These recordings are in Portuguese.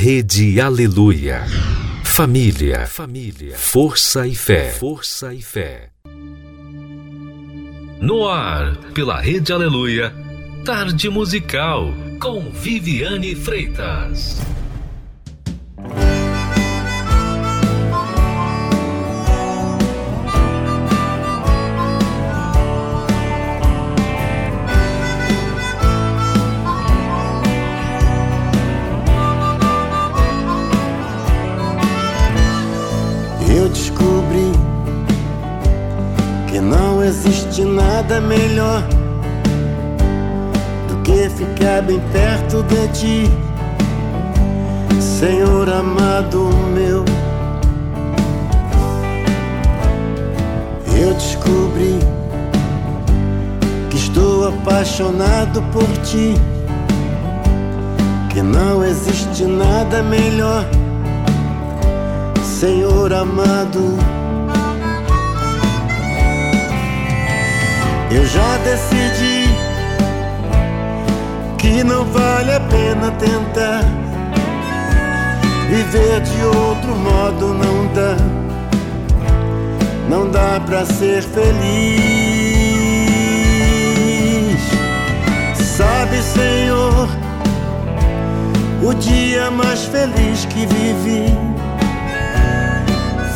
Rede Aleluia. Família, família, força e fé, força e fé. No ar, pela Rede Aleluia, Tarde Musical com Viviane Freitas. Existe nada melhor do que ficar bem perto de ti, Senhor amado meu. Eu descobri que estou apaixonado por ti, que não existe nada melhor, Senhor amado. Eu já decidi que não vale a pena tentar viver de outro modo não dá. Não dá pra ser feliz. Sabe, Senhor, o dia mais feliz que vivi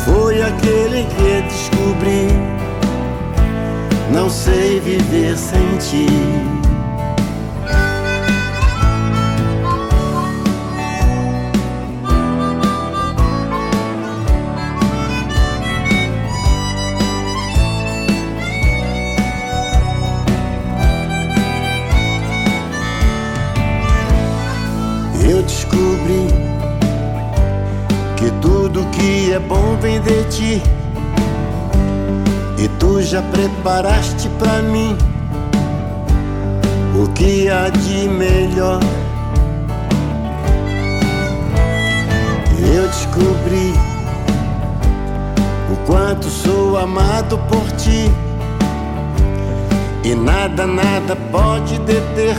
foi aquele que descobri não sei viver sem ti. Eu descobri que tudo que é bom vem de ti tu já preparaste pra mim o que há de melhor. Eu descobri o quanto sou amado por ti e nada, nada pode deter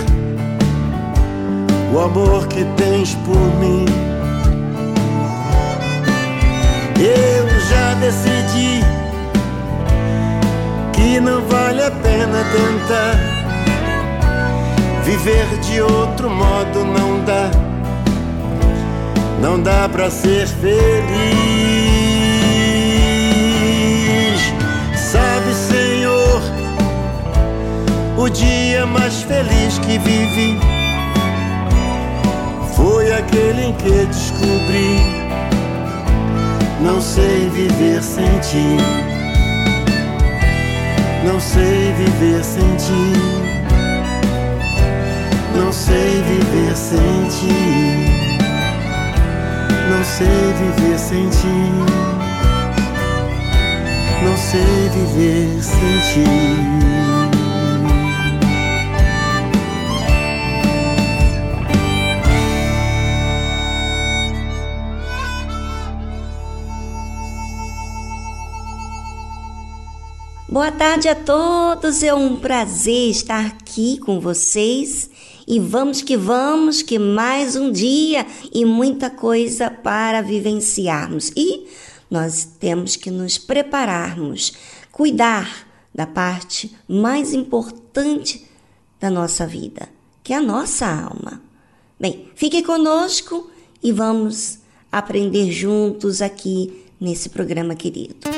o amor que tens por mim. Eu já decidi não vale a pena tentar. Viver de outro modo não dá, não dá pra ser feliz. Sabe, Senhor, o dia mais feliz que vivi foi aquele em que descobri. Não sei viver sem ti. Não sei viver sem ti. Não sei viver sem ti. Não sei viver sem ti. Não sei viver sem ti. Boa tarde a todos, é um prazer estar aqui com vocês e vamos que vamos, que mais um dia e muita coisa para vivenciarmos. E nós temos que nos prepararmos, cuidar da parte mais importante da nossa vida, que é a nossa alma. Bem, fique conosco e vamos aprender juntos aqui nesse programa querido.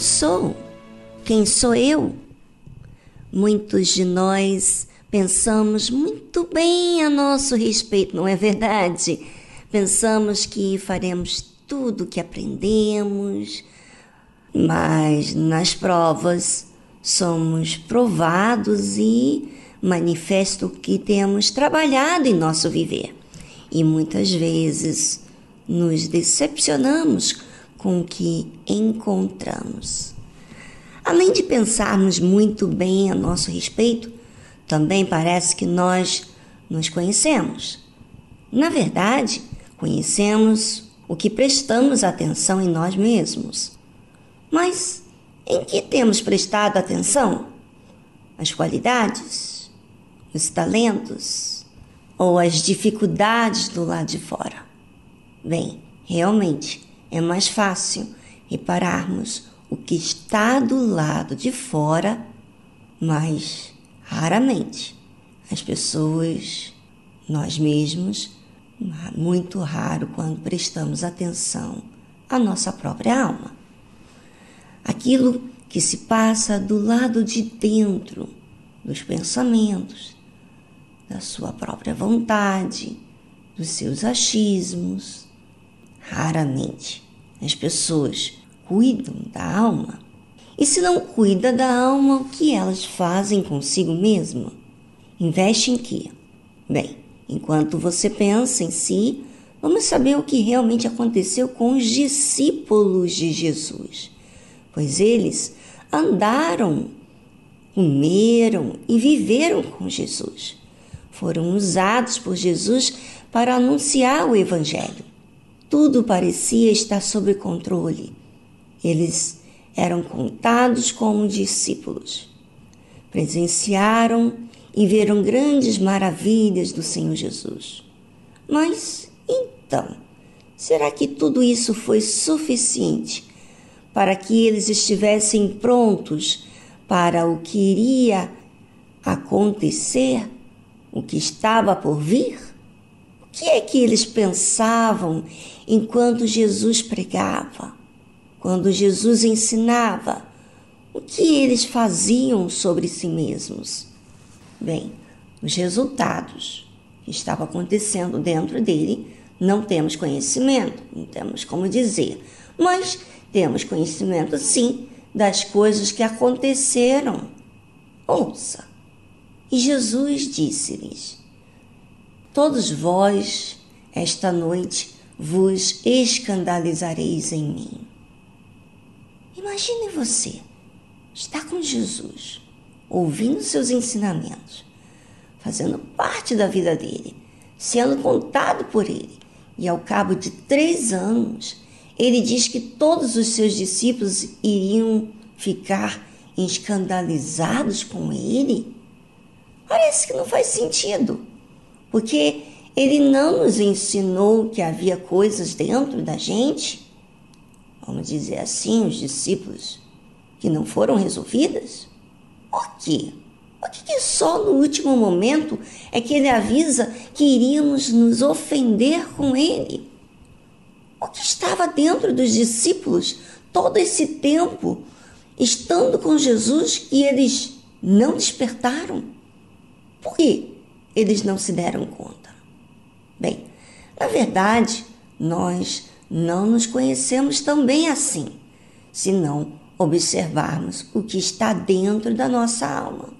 sou? Quem sou eu? Muitos de nós pensamos muito bem a nosso respeito, não é verdade? Pensamos que faremos tudo o que aprendemos, mas nas provas somos provados e manifesta o que temos trabalhado em nosso viver. E muitas vezes nos decepcionamos com que encontramos. Além de pensarmos muito bem a nosso respeito, também parece que nós nos conhecemos. Na verdade, conhecemos o que prestamos atenção em nós mesmos. Mas em que temos prestado atenção? As qualidades, os talentos ou as dificuldades do lado de fora? Bem, realmente é mais fácil repararmos o que está do lado de fora, mas raramente as pessoas, nós mesmos, muito raro quando prestamos atenção à nossa própria alma. Aquilo que se passa do lado de dentro dos pensamentos, da sua própria vontade, dos seus achismos. Raramente as pessoas cuidam da alma. E se não cuida da alma, o que elas fazem consigo mesma? Investe em quê? Bem, enquanto você pensa em si, vamos saber o que realmente aconteceu com os discípulos de Jesus. Pois eles andaram, comeram e viveram com Jesus. Foram usados por Jesus para anunciar o Evangelho. Tudo parecia estar sob controle. Eles eram contados como discípulos. Presenciaram e viram grandes maravilhas do Senhor Jesus. Mas então, será que tudo isso foi suficiente para que eles estivessem prontos para o que iria acontecer, o que estava por vir? Que é que eles pensavam enquanto Jesus pregava? Quando Jesus ensinava, o que eles faziam sobre si mesmos? Bem, os resultados que estavam acontecendo dentro dele, não temos conhecimento, não temos como dizer, mas temos conhecimento sim das coisas que aconteceram. Ouça. E Jesus disse-lhes: Todos vós, esta noite, vos escandalizareis em mim. Imagine você, está com Jesus, ouvindo seus ensinamentos, fazendo parte da vida dele, sendo contado por ele, e ao cabo de três anos, ele diz que todos os seus discípulos iriam ficar escandalizados com ele. Parece que não faz sentido, porque ele não nos ensinou que havia coisas dentro da gente vamos dizer assim, os discípulos, que não foram resolvidas? Por quê? Por que, que só no último momento é que ele avisa que iríamos nos ofender com ele? O que estava dentro dos discípulos todo esse tempo, estando com Jesus, e eles não despertaram? Por que eles não se deram conta? Bem, na verdade, nós não nos conhecemos tão bem assim, se não observarmos o que está dentro da nossa alma.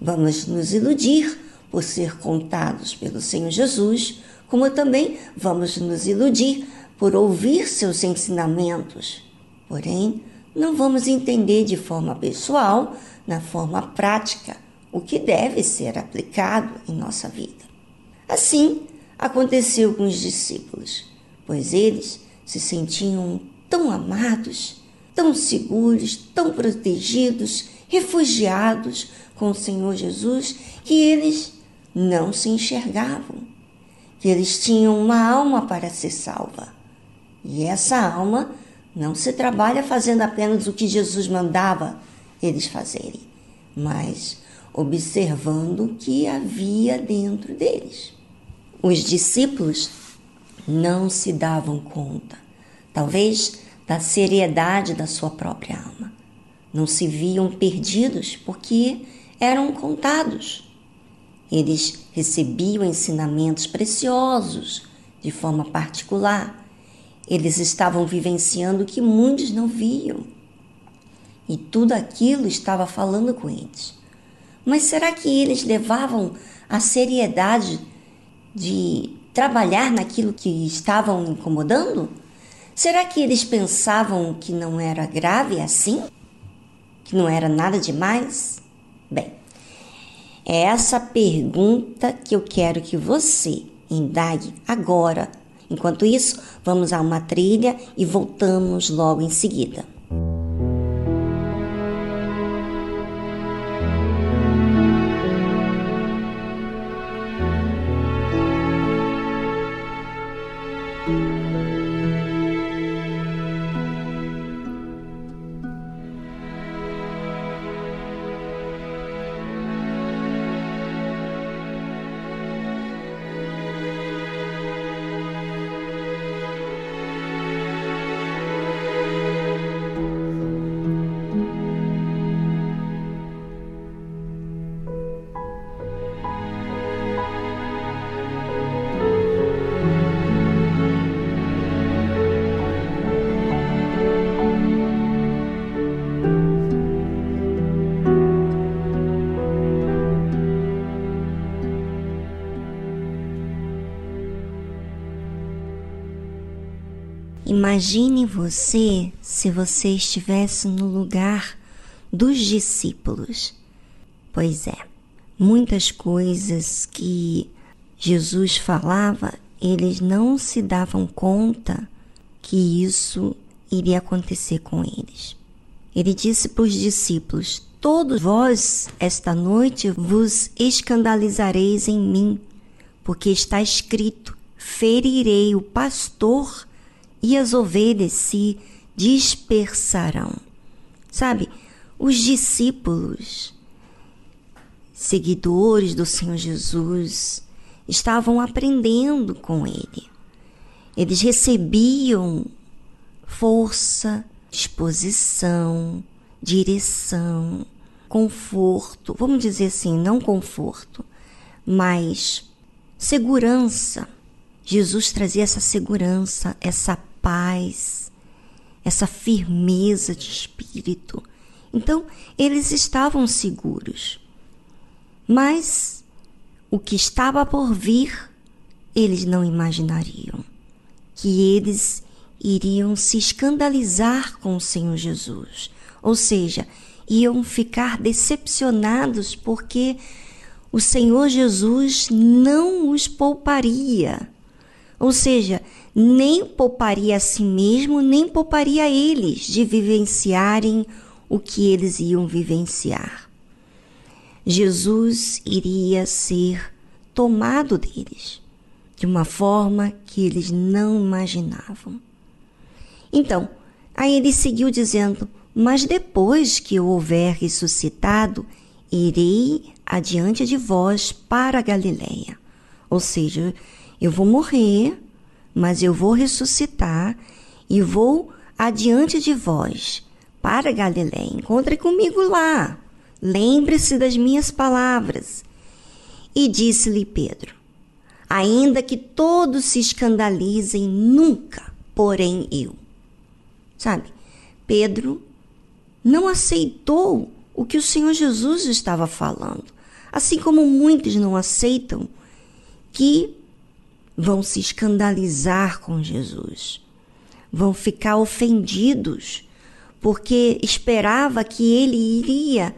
Vamos nos iludir por ser contados pelo Senhor Jesus, como também vamos nos iludir por ouvir seus ensinamentos. Porém, não vamos entender de forma pessoal, na forma prática, o que deve ser aplicado em nossa vida. Assim, aconteceu com os discípulos pois eles se sentiam tão amados, tão seguros, tão protegidos, refugiados com o Senhor Jesus, que eles não se enxergavam, que eles tinham uma alma para ser salva. E essa alma não se trabalha fazendo apenas o que Jesus mandava eles fazerem, mas observando o que havia dentro deles. Os discípulos não se davam conta, talvez da seriedade da sua própria alma. Não se viam perdidos porque eram contados. Eles recebiam ensinamentos preciosos de forma particular. Eles estavam vivenciando o que muitos não viam. E tudo aquilo estava falando com eles. Mas será que eles levavam a seriedade de trabalhar naquilo que estavam incomodando? Será que eles pensavam que não era grave assim? Que não era nada demais? Bem, é essa pergunta que eu quero que você indague agora. Enquanto isso, vamos a uma trilha e voltamos logo em seguida. Imagine você se você estivesse no lugar dos discípulos. Pois é, muitas coisas que Jesus falava, eles não se davam conta que isso iria acontecer com eles. Ele disse para os discípulos: Todos vós, esta noite, vos escandalizareis em mim, porque está escrito: ferirei o pastor e as ovelhas se dispersarão. Sabe, os discípulos, seguidores do Senhor Jesus, estavam aprendendo com ele. Eles recebiam força, disposição, direção, conforto, vamos dizer assim, não conforto, mas segurança. Jesus trazia essa segurança, essa paz, essa firmeza de espírito. Então, eles estavam seguros. Mas o que estava por vir, eles não imaginariam. Que eles iriam se escandalizar com o Senhor Jesus. Ou seja, iam ficar decepcionados porque o Senhor Jesus não os pouparia. Ou seja, nem pouparia a si mesmo, nem pouparia eles de vivenciarem o que eles iam vivenciar. Jesus iria ser tomado deles de uma forma que eles não imaginavam. Então, aí ele seguiu dizendo: Mas depois que eu houver ressuscitado, irei adiante de vós para a Galiléia. Ou seja, eu vou morrer, mas eu vou ressuscitar e vou adiante de vós para Galiléia. Encontre comigo lá. Lembre-se das minhas palavras. E disse-lhe Pedro: Ainda que todos se escandalizem, nunca, porém eu. Sabe, Pedro não aceitou o que o Senhor Jesus estava falando, assim como muitos não aceitam que vão se escandalizar com Jesus, vão ficar ofendidos, porque esperava que ele iria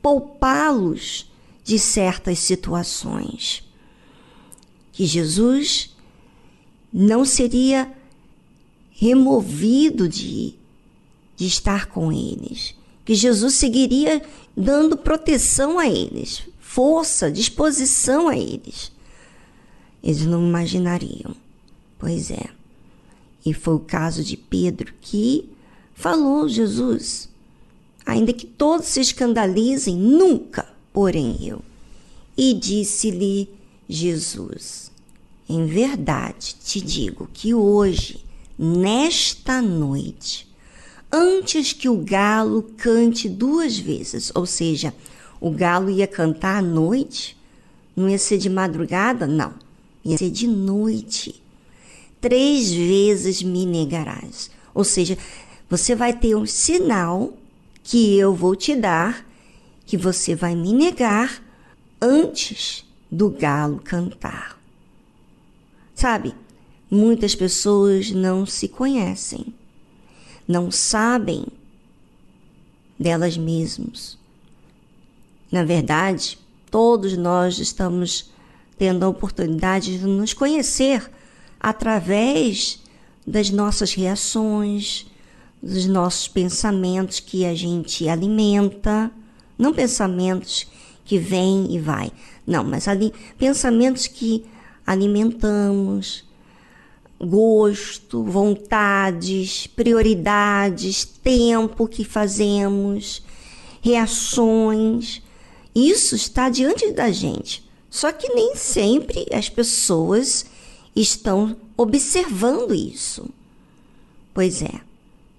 poupá-los de certas situações. Que Jesus não seria removido de, de estar com eles, que Jesus seguiria dando proteção a eles, força, disposição a eles. Eles não imaginariam. Pois é. E foi o caso de Pedro que falou Jesus. Ainda que todos se escandalizem, nunca, porém eu. E disse-lhe Jesus: Em verdade te digo que hoje, nesta noite, antes que o galo cante duas vezes, ou seja, o galo ia cantar à noite, não ia ser de madrugada, não ia ser de noite. Três vezes me negarás. Ou seja, você vai ter um sinal que eu vou te dar que você vai me negar antes do galo cantar. Sabe, muitas pessoas não se conhecem, não sabem delas mesmas. Na verdade, todos nós estamos tendo a oportunidade de nos conhecer através das nossas reações, dos nossos pensamentos que a gente alimenta, não pensamentos que vêm e vai, não, mas ali pensamentos que alimentamos, gosto, vontades, prioridades, tempo que fazemos, reações. Isso está diante da gente. Só que nem sempre as pessoas estão observando isso. Pois é,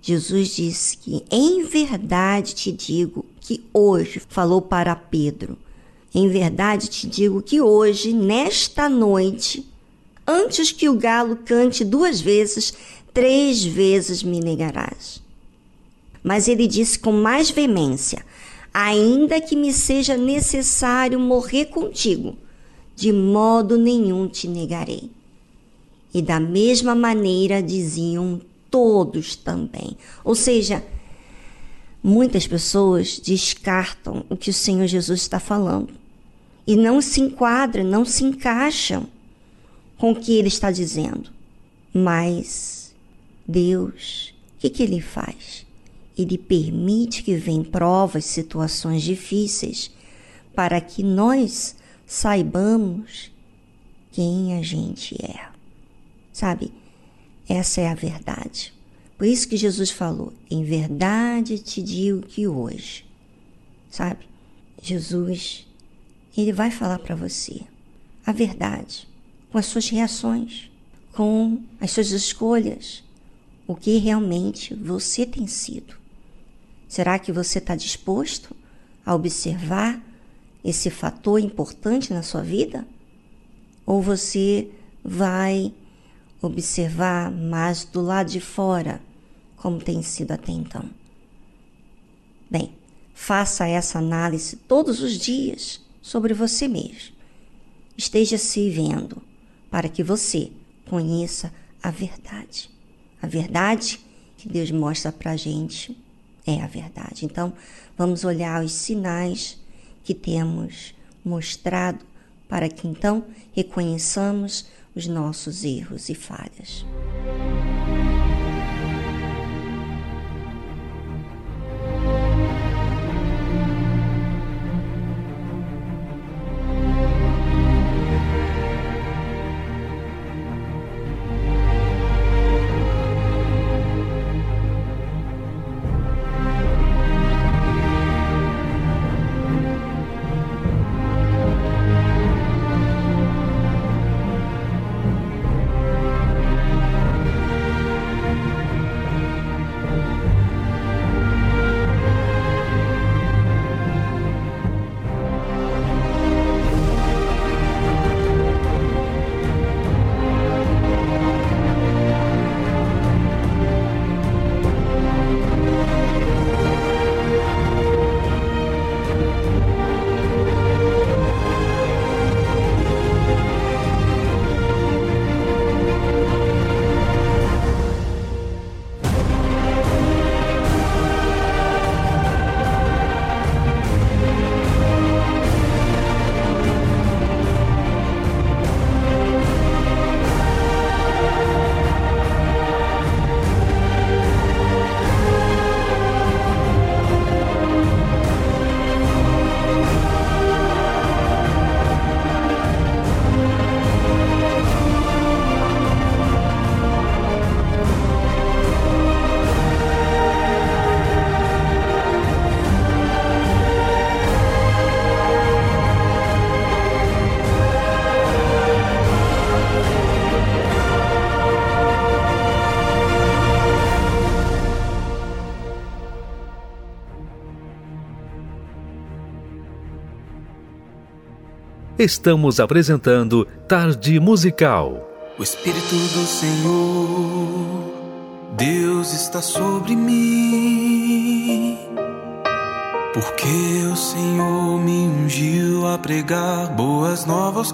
Jesus disse que em verdade te digo que hoje, falou para Pedro, em verdade te digo que hoje, nesta noite, antes que o galo cante duas vezes, três vezes me negarás. Mas ele disse com mais veemência: Ainda que me seja necessário morrer contigo, de modo nenhum te negarei. E da mesma maneira diziam todos também. Ou seja, muitas pessoas descartam o que o Senhor Jesus está falando e não se enquadram, não se encaixam com o que ele está dizendo. Mas Deus, o que, que ele faz? Ele permite que venham provas, situações difíceis, para que nós saibamos quem a gente é. Sabe? Essa é a verdade. Por isso que Jesus falou: em verdade te digo que hoje. Sabe? Jesus, ele vai falar para você a verdade com as suas reações, com as suas escolhas, o que realmente você tem sido. Será que você está disposto a observar esse fator importante na sua vida? Ou você vai observar mais do lado de fora, como tem sido até então? Bem, faça essa análise todos os dias sobre você mesmo. Esteja se vendo para que você conheça a verdade. A verdade que Deus mostra para a gente é a verdade. Então, vamos olhar os sinais que temos mostrado para que então reconheçamos os nossos erros e falhas. Estamos apresentando Tarde Musical. O Espírito do Senhor, Deus está sobre mim Porque o Senhor me ungiu a pregar boas novas aos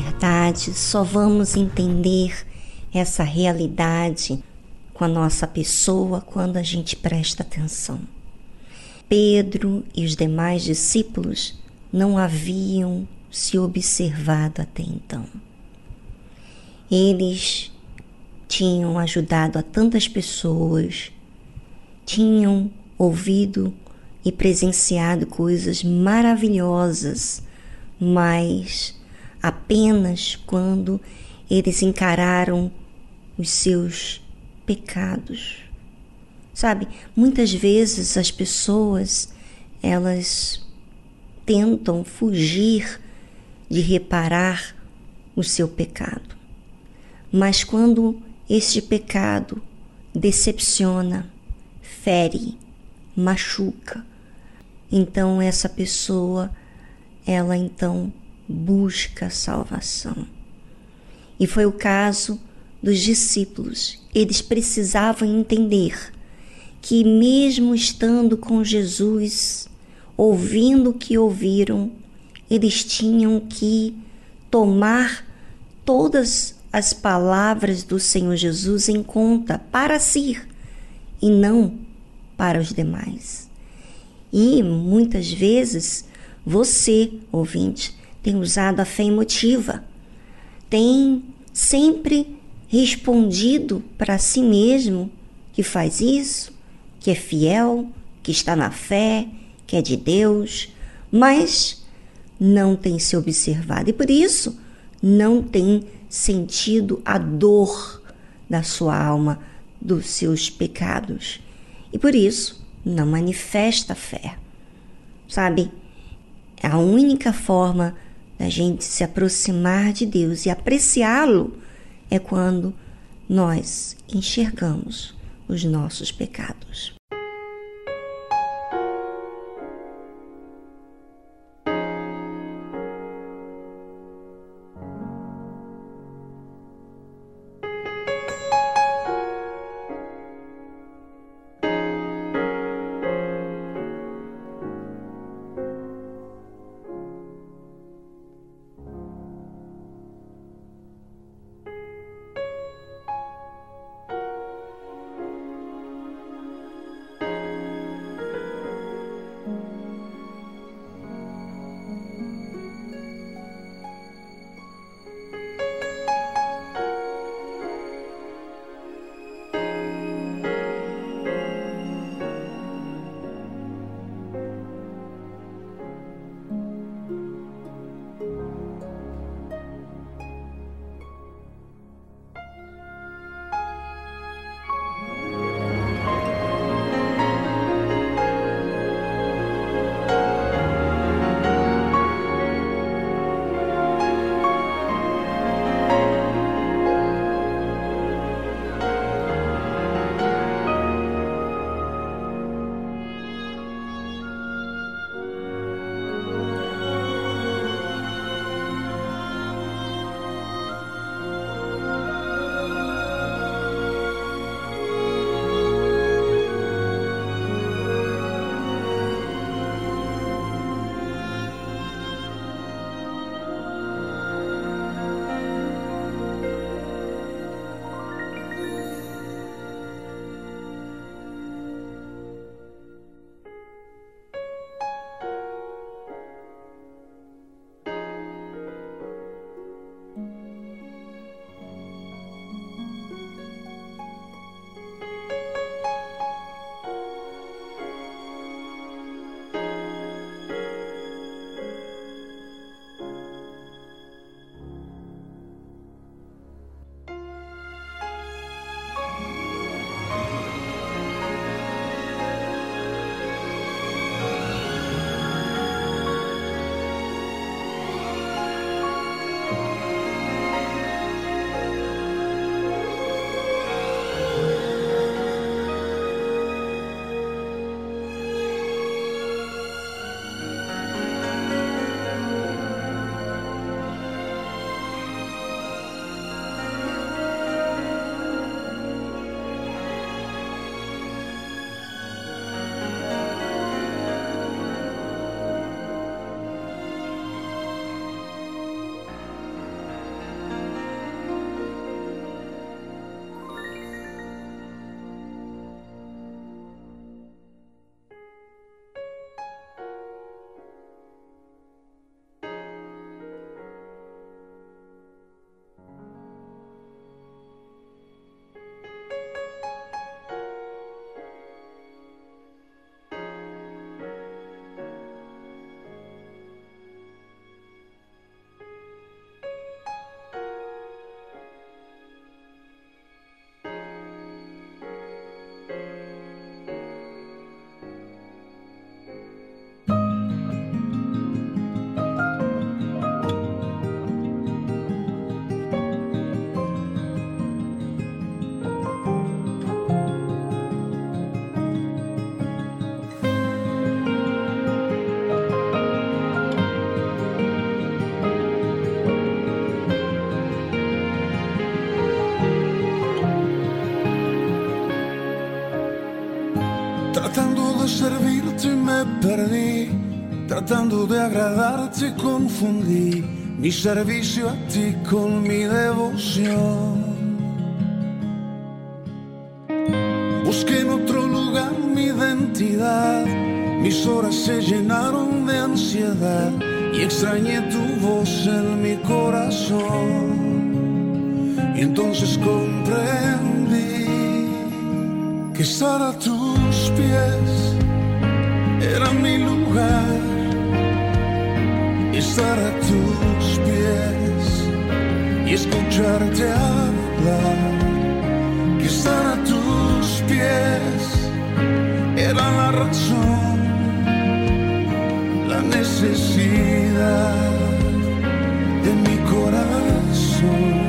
verdade, só vamos entender essa realidade com a nossa pessoa quando a gente presta atenção. Pedro e os demais discípulos não haviam se observado até então. Eles tinham ajudado a tantas pessoas, tinham ouvido e presenciado coisas maravilhosas, mas apenas quando eles encararam os seus pecados. Sabe, muitas vezes as pessoas elas tentam fugir de reparar o seu pecado. Mas quando este pecado decepciona, fere, machuca, então essa pessoa ela então busca salvação. E foi o caso dos discípulos. Eles precisavam entender que, mesmo estando com Jesus, ouvindo o que ouviram, eles tinham que tomar todas as palavras do Senhor Jesus em conta para si e não para os demais. E muitas vezes você, ouvinte, tem usado a fé emotiva, tem sempre respondido para si mesmo que faz isso, que é fiel, que está na fé, que é de Deus, mas não tem se observado. E por isso não tem sentido a dor da sua alma, dos seus pecados. E por isso não manifesta fé. Sabe, a única forma da gente se aproximar de Deus e apreciá-lo é quando nós enxergamos os nossos pecados. Perdí, tratando de agradarte confundí mi servicio a ti con mi devoción. Busqué en otro lugar mi identidad, mis horas se llenaron de ansiedad y extrañé tu voz en mi corazón. Y entonces comprendí que estar a tus pies era mi lugar. Estar a tus pies y escucharte hablar. Que estar a tus pies era la razón, la necesidad de mi corazón.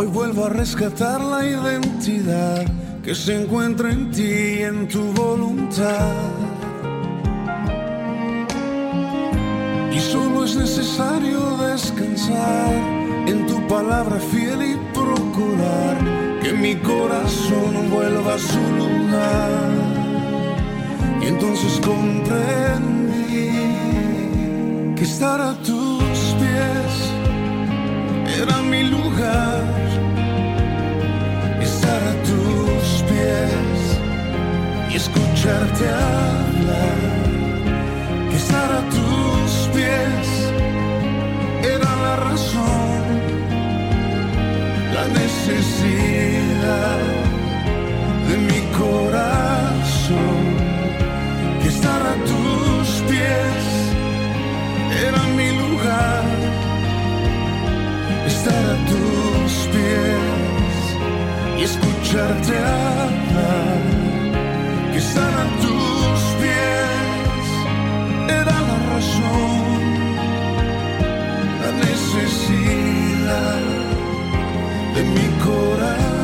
Hoy vuelvo a rescatar la identidad que se encuentra en ti y en tu voluntad. Y solo es necesario descansar en tu palabra fiel y procurar que mi corazón vuelva a su lugar. Y entonces comprendí que estar a tus pies era mi lugar. Escucharte hablar. Estar a tus pies era la razón, la necesidad de mi corazón. Que estar a tus pies era mi lugar. Estar a tus pies y escucharte hablar. A tus pies era la razón, la necesidad de mi corazón.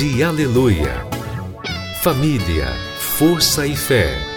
Rede Aleluia. Família, força e fé.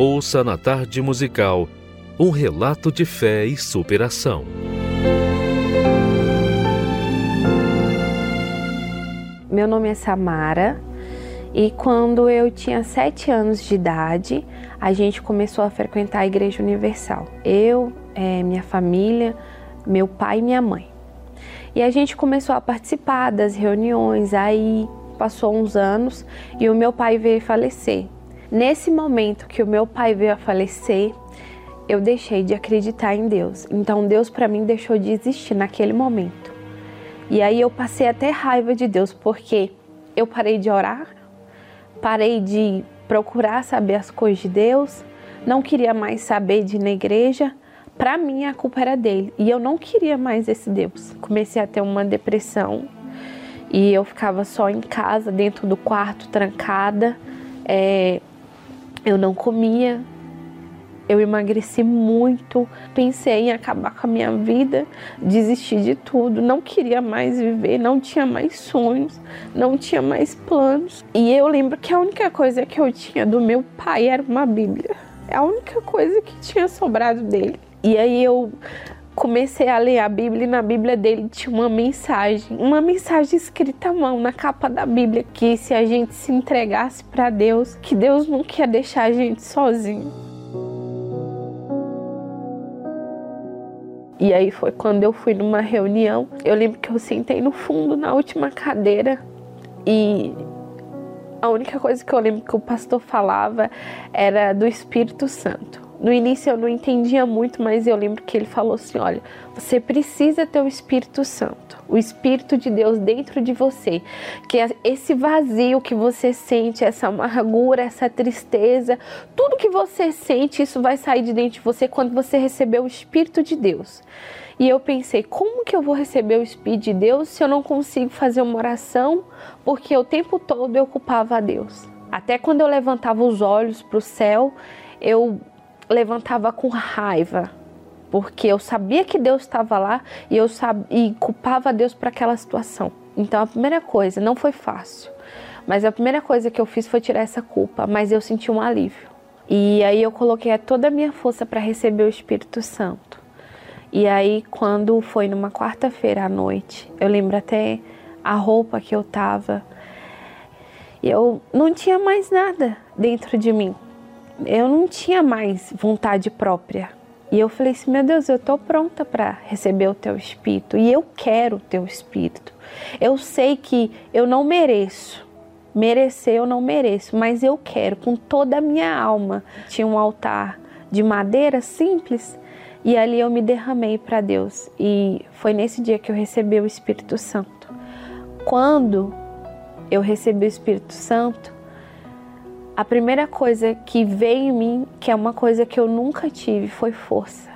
Ouça na tarde musical um relato de fé e superação. Meu nome é Samara e quando eu tinha sete anos de idade, a gente começou a frequentar a Igreja Universal. Eu, eh, minha família, meu pai e minha mãe. E a gente começou a participar das reuniões, aí passou uns anos e o meu pai veio falecer. Nesse momento que o meu pai veio a falecer, eu deixei de acreditar em Deus. Então Deus para mim deixou de existir naquele momento. E aí eu passei até raiva de Deus, porque eu parei de orar, parei de procurar saber as coisas de Deus, não queria mais saber de ir na igreja. Para mim a culpa era dele e eu não queria mais esse Deus. Comecei a ter uma depressão E eu ficava só em casa, dentro do quarto, trancada. É, eu não comia, eu emagreci muito, pensei em acabar com a minha vida, desistir de tudo, não queria mais viver, não tinha mais sonhos, não tinha mais planos. E eu lembro que a única coisa que eu tinha do meu pai era uma Bíblia. É a única coisa que tinha sobrado dele. E aí eu comecei a ler a Bíblia e na Bíblia dele tinha uma mensagem, uma mensagem escrita à mão na capa da Bíblia que se a gente se entregasse para Deus, que Deus não quer deixar a gente sozinho. E aí foi quando eu fui numa reunião. Eu lembro que eu sentei no fundo, na última cadeira, e a única coisa que eu lembro que o pastor falava era do Espírito Santo. No início eu não entendia muito, mas eu lembro que ele falou assim: olha, você precisa ter o Espírito Santo, o Espírito de Deus dentro de você, que é esse vazio que você sente, essa amargura, essa tristeza, tudo que você sente, isso vai sair de dentro de você quando você receber o Espírito de Deus. E eu pensei, como que eu vou receber o Espírito de Deus se eu não consigo fazer uma oração? Porque o tempo todo eu culpava a Deus. Até quando eu levantava os olhos para o céu, eu levantava com raiva, porque eu sabia que Deus estava lá e eu e culpava Deus por aquela situação. Então a primeira coisa, não foi fácil, mas a primeira coisa que eu fiz foi tirar essa culpa, mas eu senti um alívio. E aí eu coloquei toda a minha força para receber o Espírito Santo. E aí quando foi numa quarta-feira à noite, eu lembro até a roupa que eu tava, eu não tinha mais nada dentro de mim eu não tinha mais vontade própria. E eu falei assim: meu Deus, eu estou pronta para receber o teu espírito e eu quero o teu espírito. Eu sei que eu não mereço, merecer eu não mereço, mas eu quero com toda a minha alma. Tinha um altar de madeira simples e ali eu me derramei para Deus. E foi nesse dia que eu recebi o Espírito Santo. Quando eu recebi o Espírito Santo, a primeira coisa que veio em mim, que é uma coisa que eu nunca tive, foi força.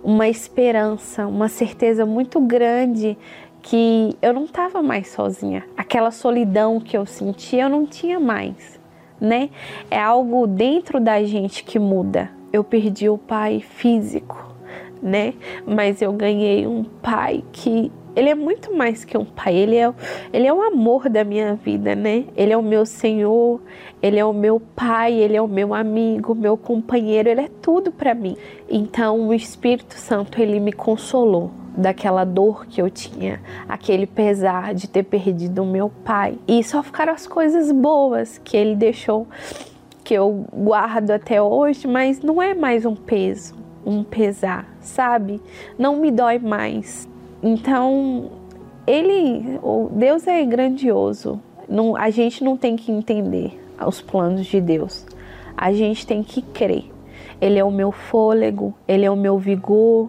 Uma esperança, uma certeza muito grande que eu não estava mais sozinha. Aquela solidão que eu sentia, eu não tinha mais, né? É algo dentro da gente que muda. Eu perdi o pai físico, né? Mas eu ganhei um pai que ele é muito mais que um pai, ele é, ele é o amor da minha vida, né? Ele é o meu Senhor, ele é o meu pai, ele é o meu amigo, meu companheiro, ele é tudo para mim. Então o Espírito Santo, ele me consolou daquela dor que eu tinha, aquele pesar de ter perdido o meu pai. E só ficaram as coisas boas que ele deixou, que eu guardo até hoje, mas não é mais um peso, um pesar, sabe? Não me dói mais. Então, ele, Deus é grandioso. Não, a gente não tem que entender os planos de Deus. A gente tem que crer. Ele é o meu fôlego, ele é o meu vigor,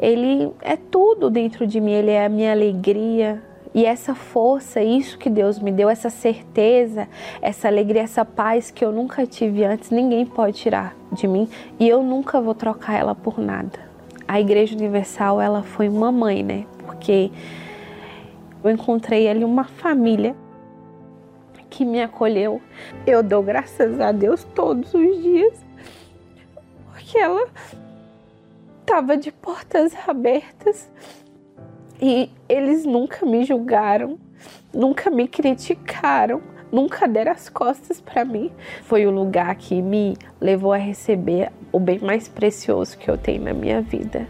ele é tudo dentro de mim, ele é a minha alegria. E essa força, isso que Deus me deu, essa certeza, essa alegria, essa paz que eu nunca tive antes, ninguém pode tirar de mim e eu nunca vou trocar ela por nada a Igreja Universal ela foi uma mãe, né? Porque eu encontrei ali uma família que me acolheu. Eu dou graças a Deus todos os dias, porque ela estava de portas abertas e eles nunca me julgaram, nunca me criticaram, nunca deram as costas para mim. Foi o lugar que me levou a receber o bem mais precioso que eu tenho na minha vida.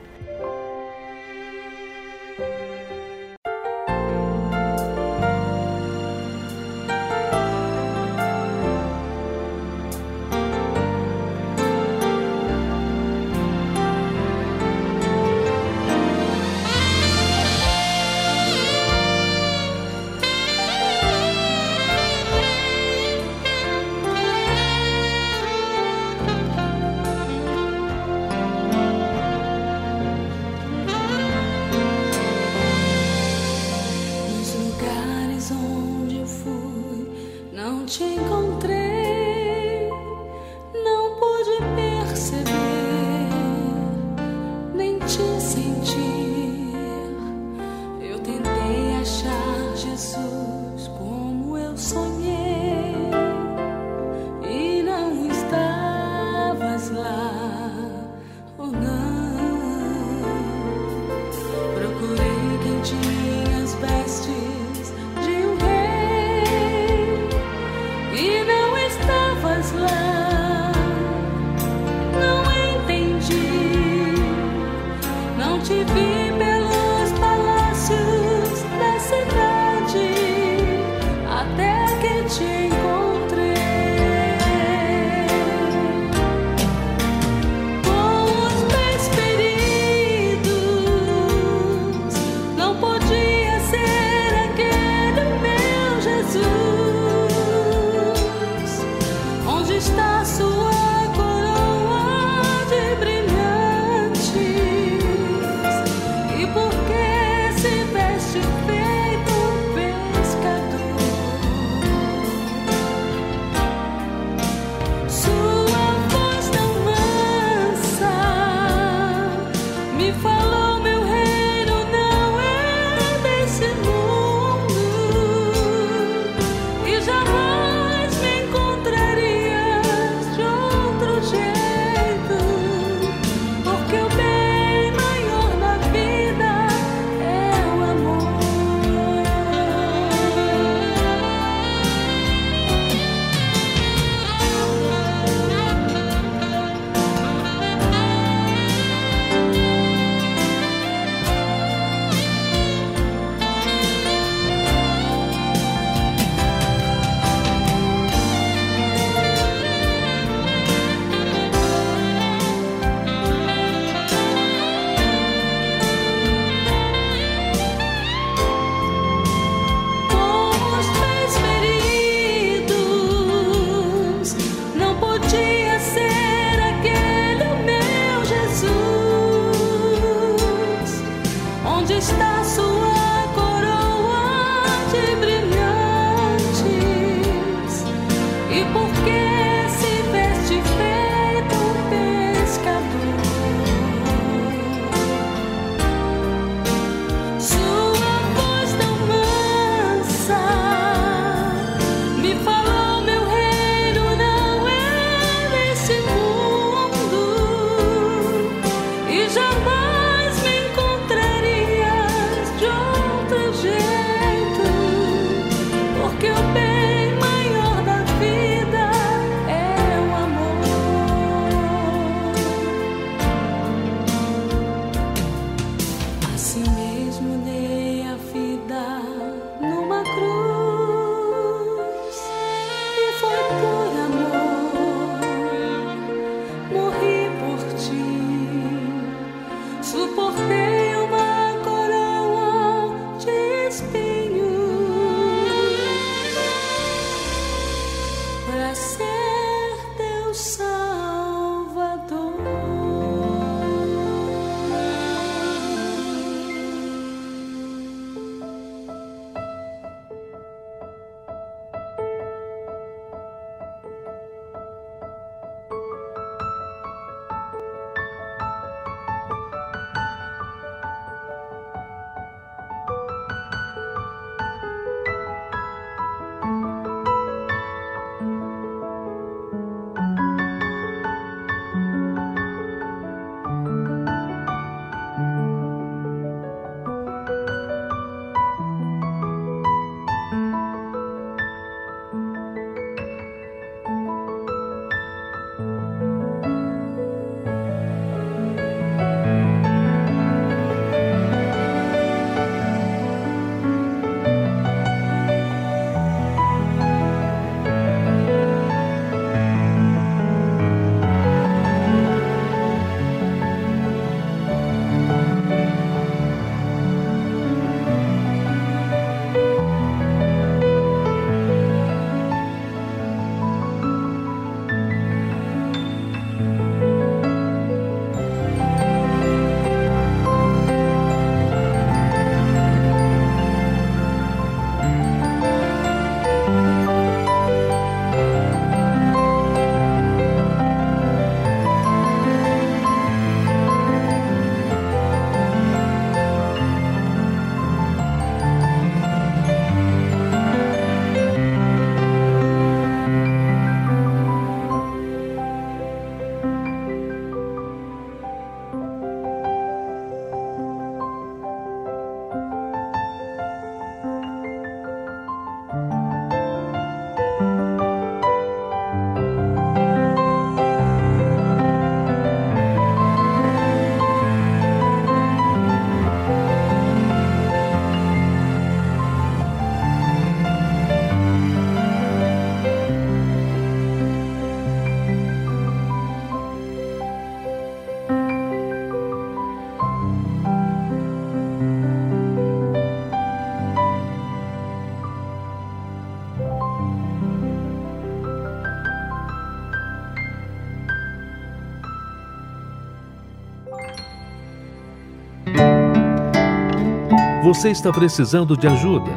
Você está precisando de ajuda?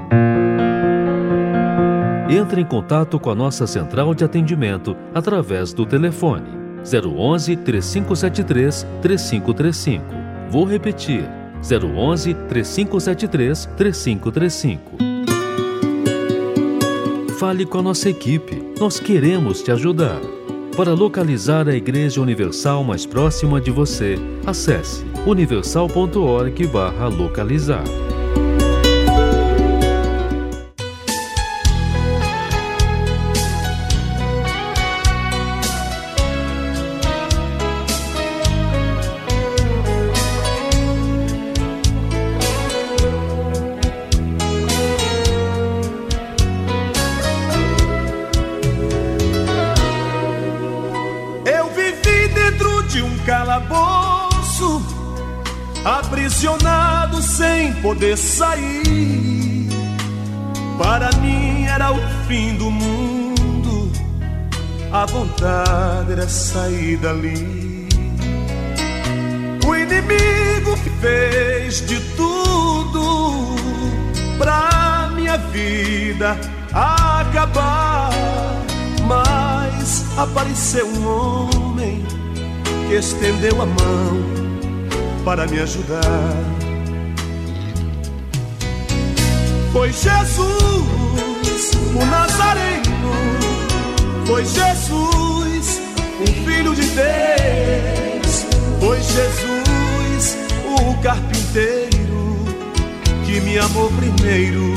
Entre em contato com a nossa central de atendimento através do telefone 011 3573 3535. Vou repetir: 011 3573 3535. Fale com a nossa equipe. Nós queremos te ajudar. Para localizar a Igreja Universal mais próxima de você, acesse universal.org/localizar. vontade era sair dali. O inimigo fez de tudo pra minha vida acabar. Mas apareceu um homem que estendeu a mão para me ajudar. Foi Jesus, o Nazareno. Foi Jesus, o Filho de Deus. Foi Jesus, o carpinteiro, que me amou primeiro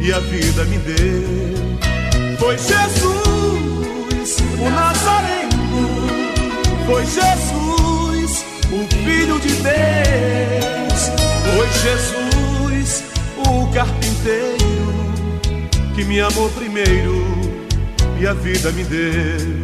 e a vida me deu. Foi Jesus, o Nazareno. Foi Jesus, o Filho de Deus. Foi Jesus, o carpinteiro, que me amou primeiro e a vida me deu.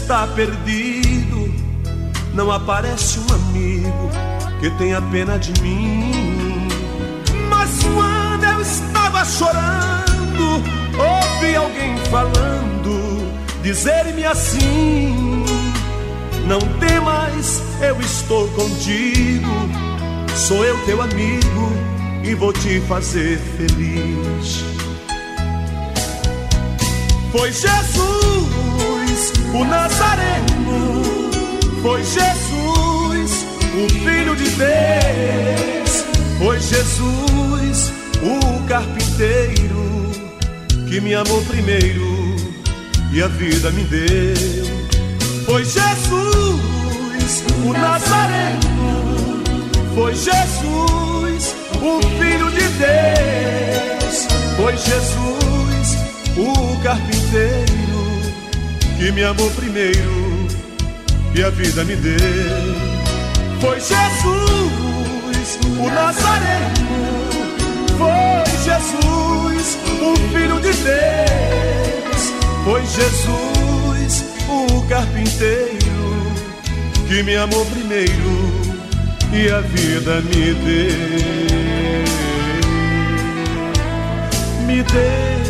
Está perdido. Não aparece um amigo que tenha pena de mim. Mas quando eu estava chorando, ouvi alguém falando, dizer-me assim. Não temas, eu estou contigo. Sou eu teu amigo e vou te fazer feliz. Foi Jesus, o Nazareno. Foi Jesus, o Filho de Deus. Foi Jesus, o carpinteiro, que me amou primeiro e a vida me deu. Foi Jesus, o Nazareno. Foi Jesus, o Filho de Deus. Foi Jesus, o carpinteiro, que me amou primeiro e a vida me deu. Foi Jesus, o Nazareno. Foi Jesus, o Filho de Deus. Foi Jesus, o carpinteiro, que me amou primeiro e a vida me deu. Me deu.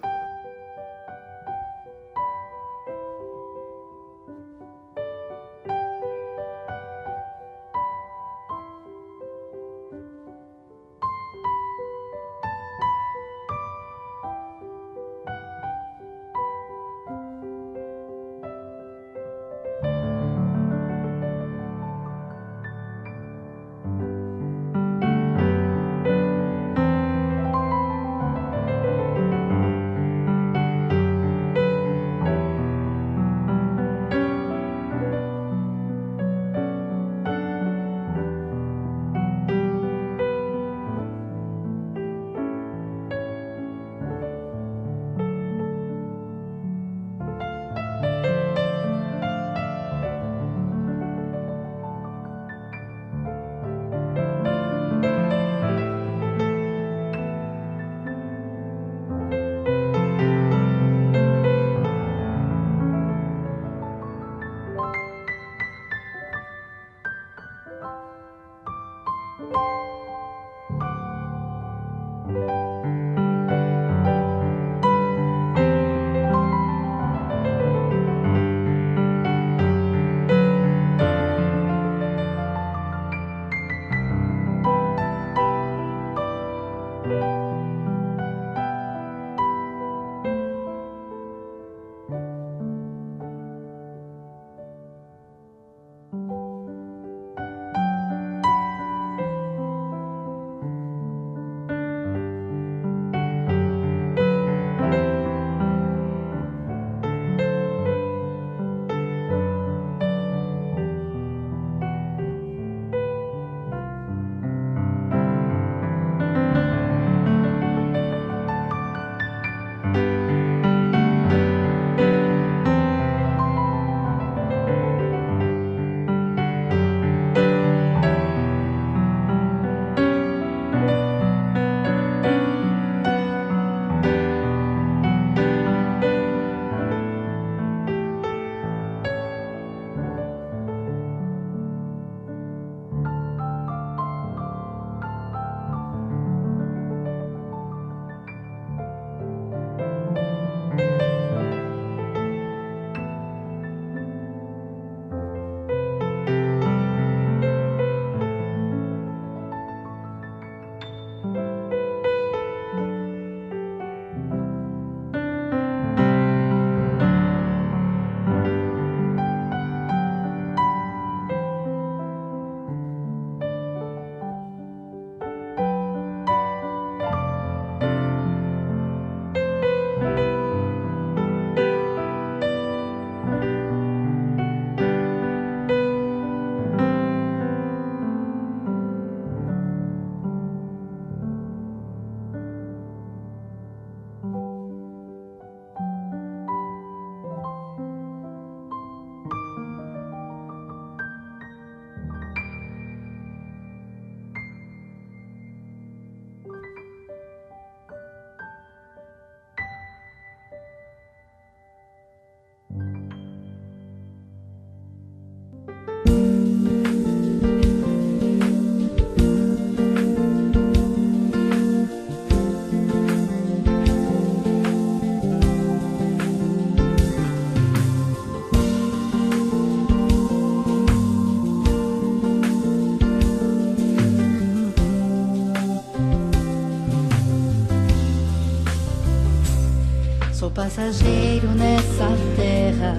passageiro nessa terra.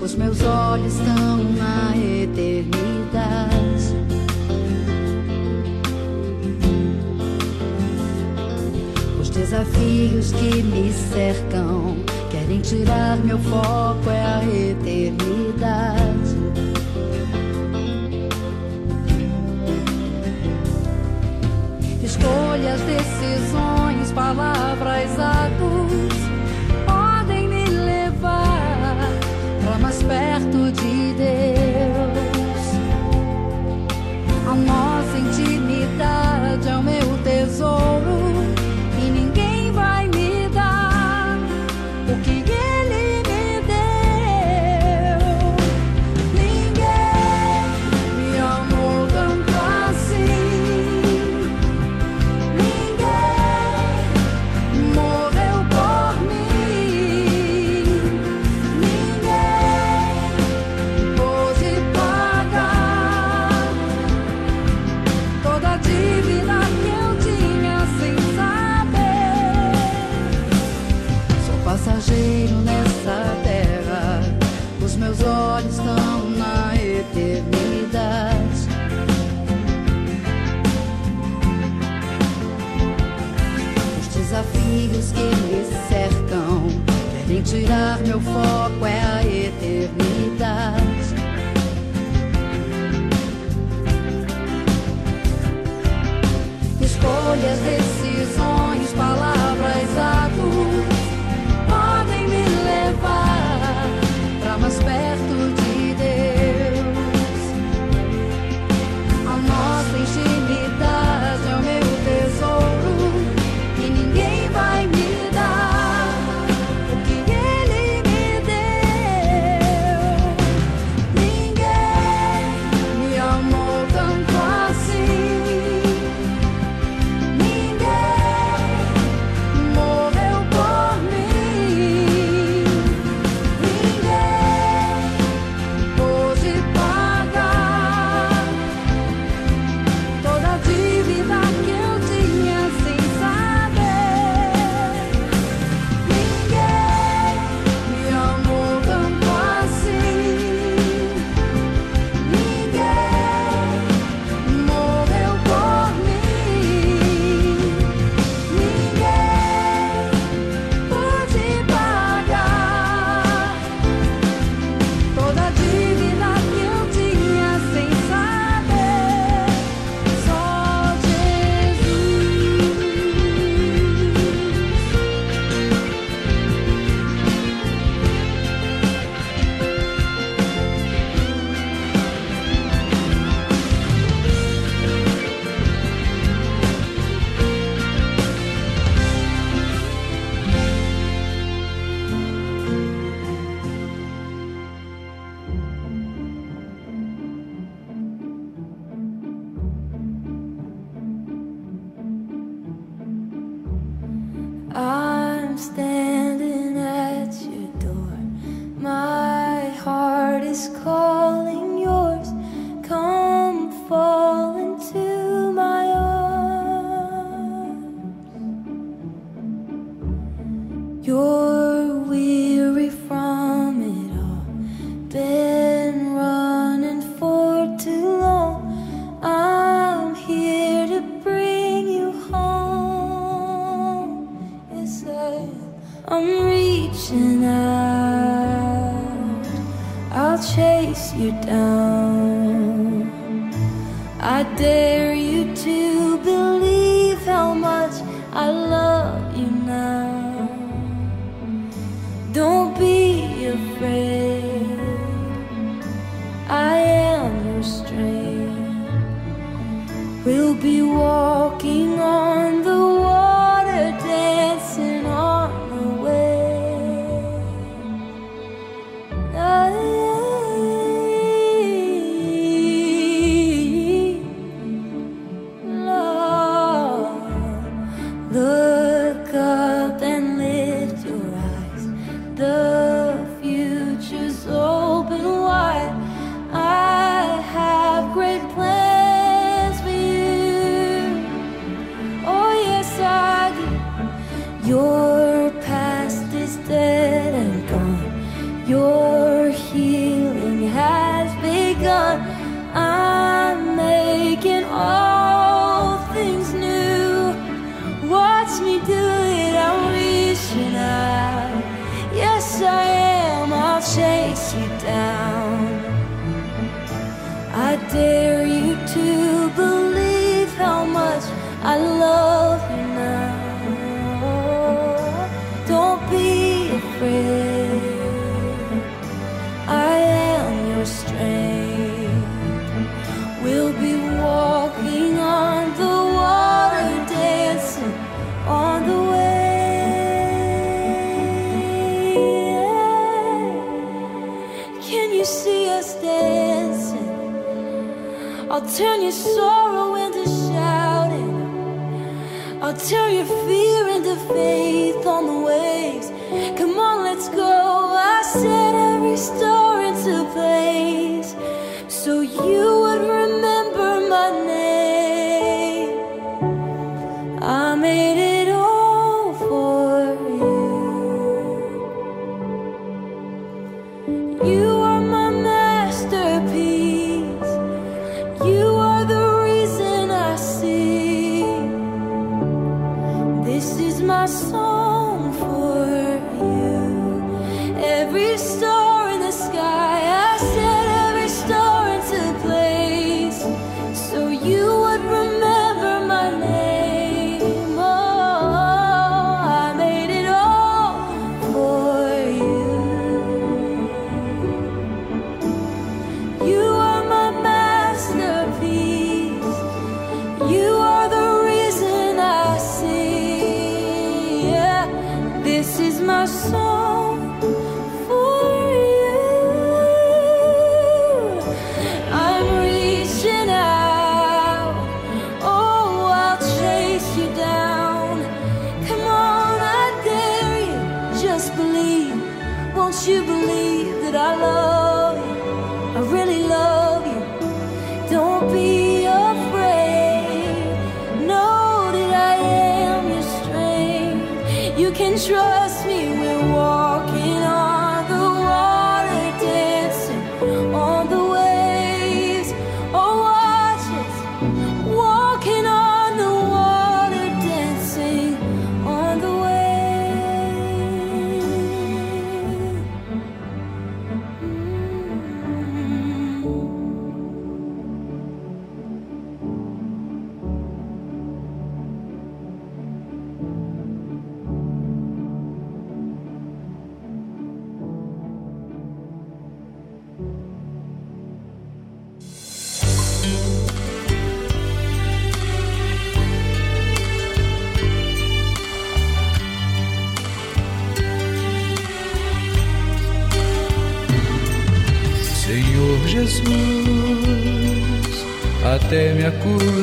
Os meus olhos estão na eternidade. Os desafios que me cercam querem tirar meu foco é a eternidade. Escolhas, decisões, palavras, atos old.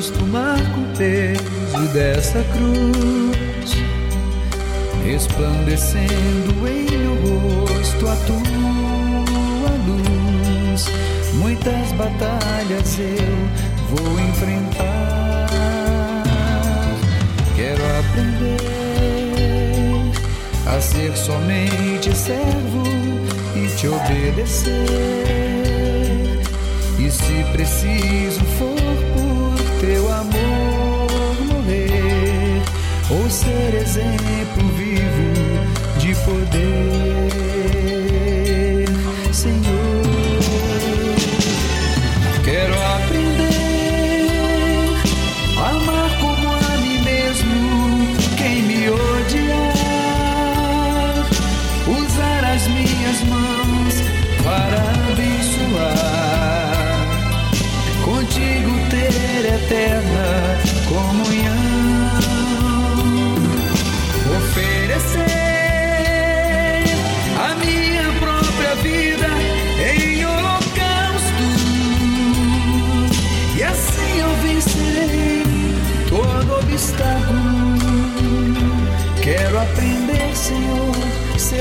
Jesus marca o peso dessa cruz, resplandecendo em meu rosto a tua luz. Muitas batalhas eu vou enfrentar. Quero aprender a ser somente servo e te obedecer. E se preciso for ser exemplo vivo de poder, Senhor.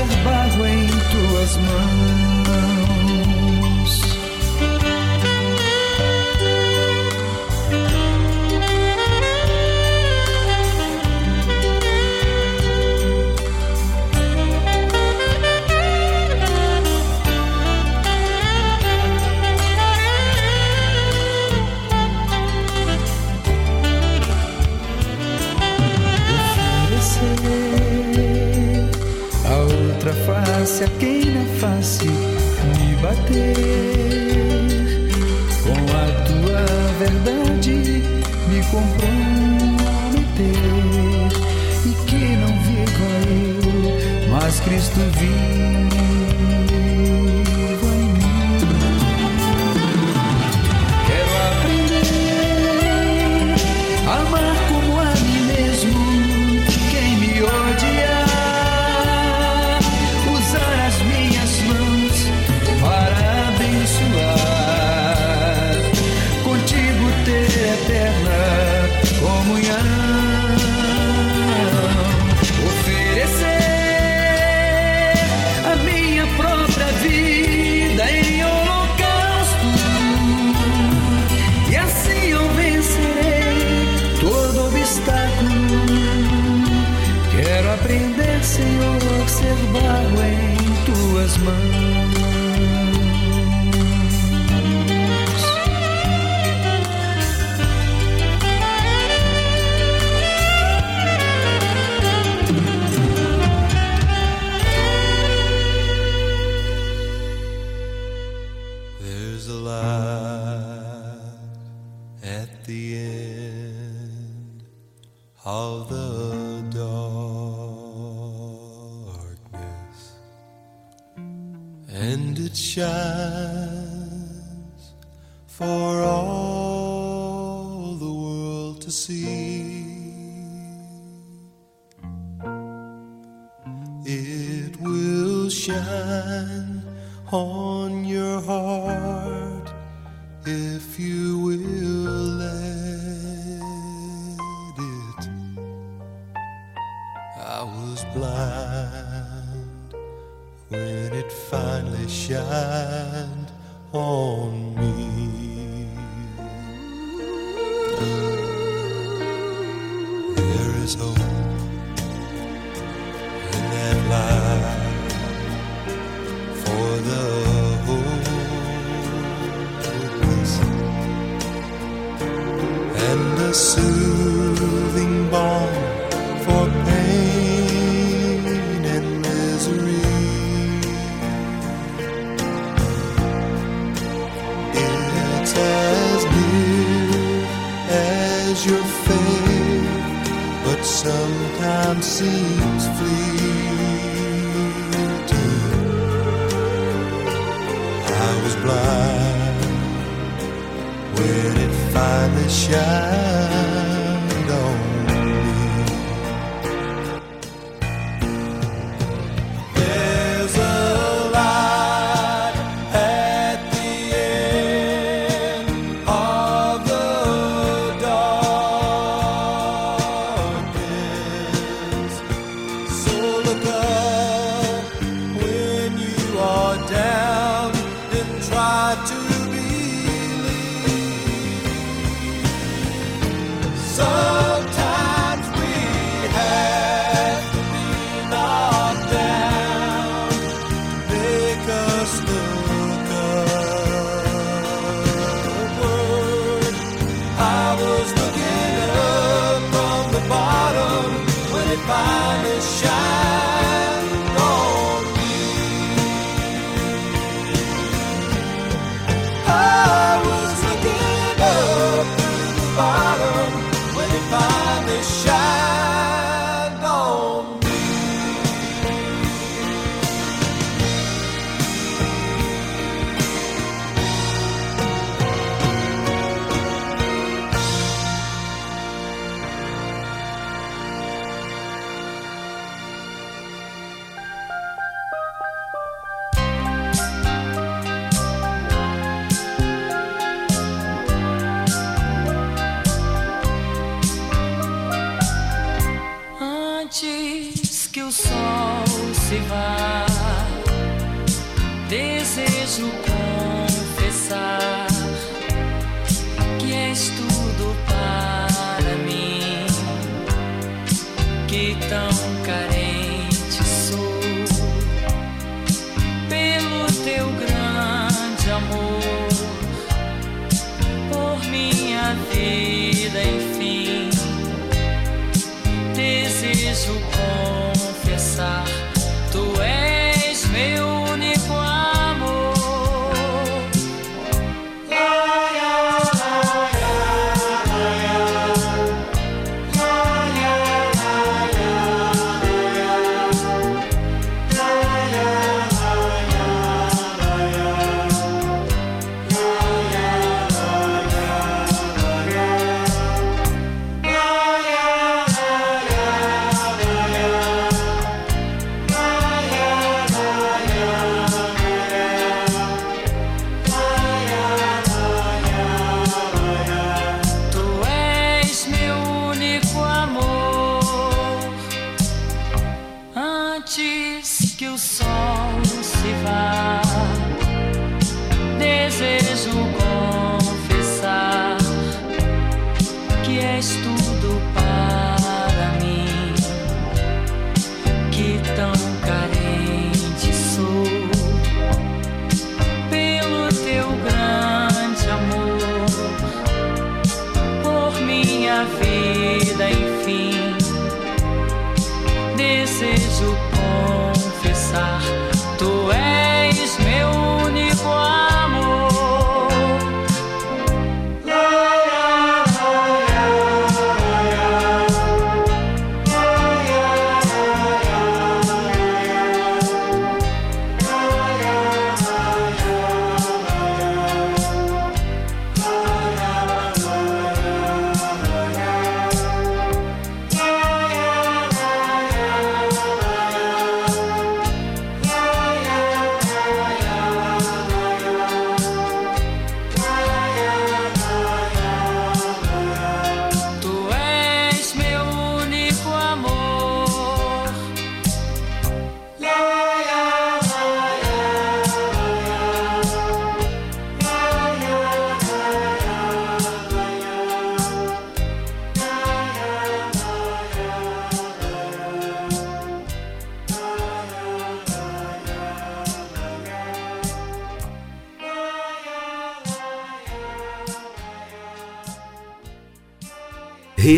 derrubar em tuas mãos. face a quem na face me bater. Com a tua verdade me comprometer. E que não viva eu, mas Cristo vive. there's a light at the end of the darkness, and it shines for all the world to see. It will shine on. amor antes que o sol se vá.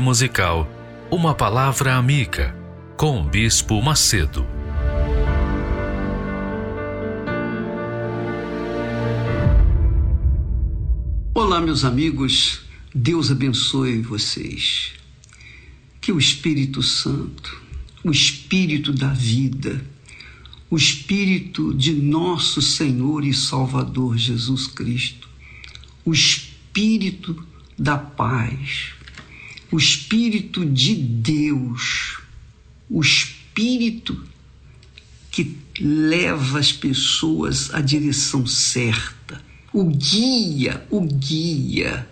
Musical, uma palavra amiga com o Bispo Macedo. Olá, meus amigos, Deus abençoe vocês. Que o Espírito Santo, o Espírito da vida, o Espírito de nosso Senhor e Salvador Jesus Cristo, o Espírito da paz, Espírito de Deus, o Espírito que leva as pessoas à direção certa, o guia, o guia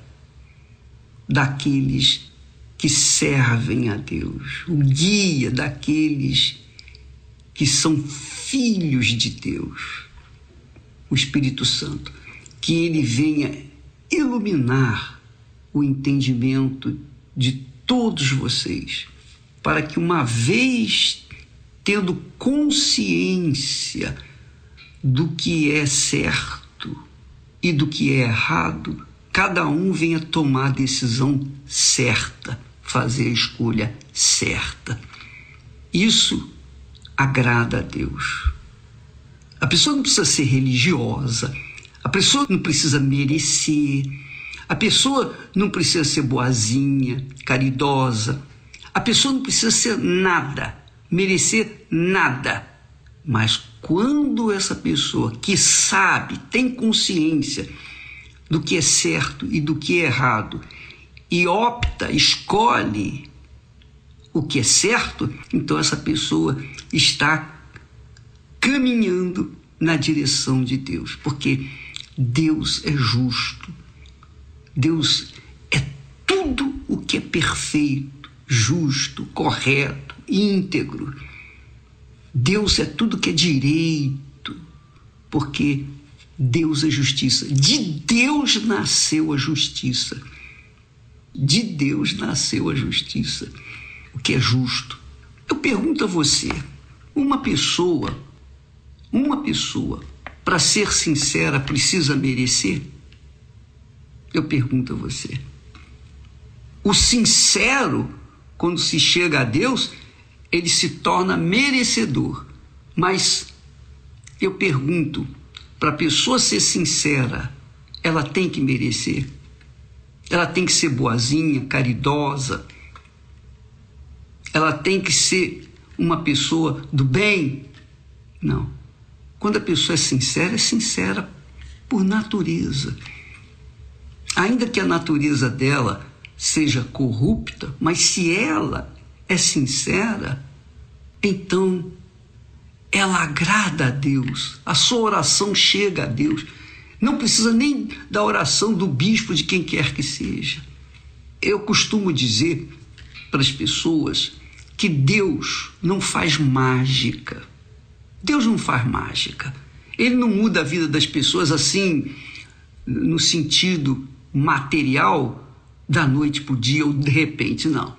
daqueles que servem a Deus, o guia daqueles que são filhos de Deus, o Espírito Santo, que ele venha iluminar o entendimento de todos vocês, para que uma vez tendo consciência do que é certo e do que é errado, cada um venha tomar a decisão certa, fazer a escolha certa. Isso agrada a Deus. A pessoa não precisa ser religiosa, a pessoa não precisa merecer, a pessoa não precisa ser boazinha, caridosa, a pessoa não precisa ser nada, merecer nada. Mas quando essa pessoa que sabe, tem consciência do que é certo e do que é errado, e opta, escolhe o que é certo, então essa pessoa está caminhando na direção de Deus, porque Deus é justo. Deus é tudo o que é perfeito, justo, correto, íntegro. Deus é tudo que é direito, porque Deus é justiça. De Deus nasceu a justiça. De Deus nasceu a justiça, o que é justo. Eu pergunto a você, uma pessoa, uma pessoa, para ser sincera, precisa merecer? Eu pergunto a você. O sincero, quando se chega a Deus, ele se torna merecedor. Mas eu pergunto, para a pessoa ser sincera, ela tem que merecer? Ela tem que ser boazinha, caridosa? Ela tem que ser uma pessoa do bem? Não. Quando a pessoa é sincera, é sincera por natureza. Ainda que a natureza dela seja corrupta, mas se ela é sincera, então ela agrada a Deus, a sua oração chega a Deus. Não precisa nem da oração do bispo, de quem quer que seja. Eu costumo dizer para as pessoas que Deus não faz mágica. Deus não faz mágica. Ele não muda a vida das pessoas assim, no sentido material, da noite para o dia ou de repente, não.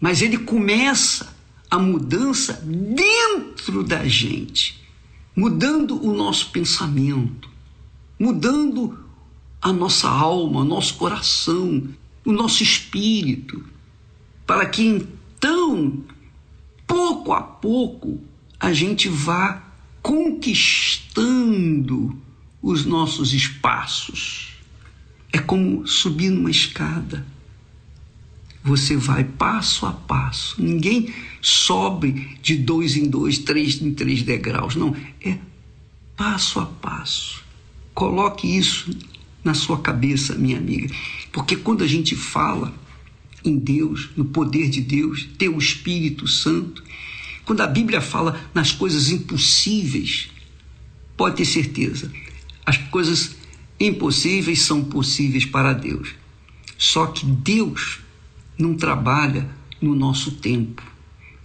Mas ele começa a mudança dentro da gente, mudando o nosso pensamento, mudando a nossa alma, nosso coração, o nosso espírito, para que então, pouco a pouco, a gente vá conquistando os nossos espaços. É como subir numa escada. Você vai passo a passo. Ninguém sobe de dois em dois, três em três degraus. Não, é passo a passo. Coloque isso na sua cabeça, minha amiga. Porque quando a gente fala em Deus, no poder de Deus, ter o Espírito Santo, quando a Bíblia fala nas coisas impossíveis, pode ter certeza, as coisas impossíveis são possíveis para Deus. Só que Deus não trabalha no nosso tempo.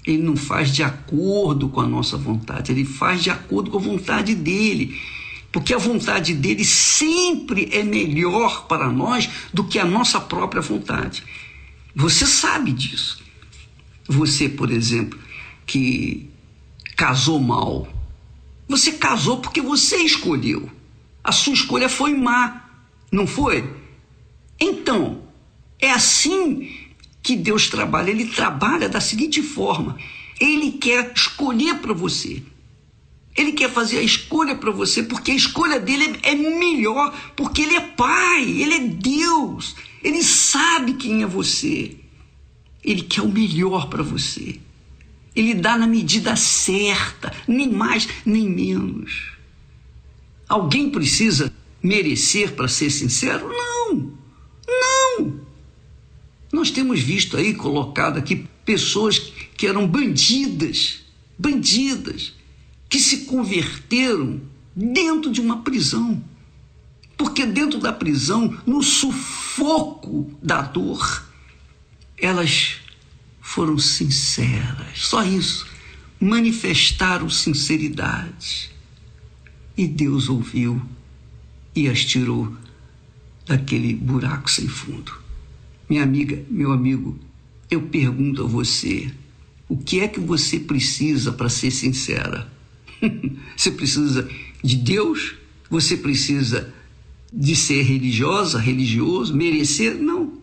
Ele não faz de acordo com a nossa vontade, ele faz de acordo com a vontade dele. Porque a vontade dele sempre é melhor para nós do que a nossa própria vontade. Você sabe disso. Você, por exemplo, que casou mal. Você casou porque você escolheu. A sua escolha foi má, não foi? Então, é assim que Deus trabalha. Ele trabalha da seguinte forma: Ele quer escolher para você. Ele quer fazer a escolha para você porque a escolha dele é melhor, porque ele é Pai, ele é Deus, ele sabe quem é você. Ele quer o melhor para você. Ele dá na medida certa, nem mais nem menos. Alguém precisa merecer para ser sincero? Não, não. Nós temos visto aí colocado aqui pessoas que eram bandidas, bandidas, que se converteram dentro de uma prisão. Porque dentro da prisão, no sufoco da dor, elas foram sinceras, só isso. Manifestaram sinceridade. E Deus ouviu e as tirou daquele buraco sem fundo. Minha amiga, meu amigo, eu pergunto a você: o que é que você precisa para ser sincera? você precisa de Deus? Você precisa de ser religiosa, religioso, merecer? Não.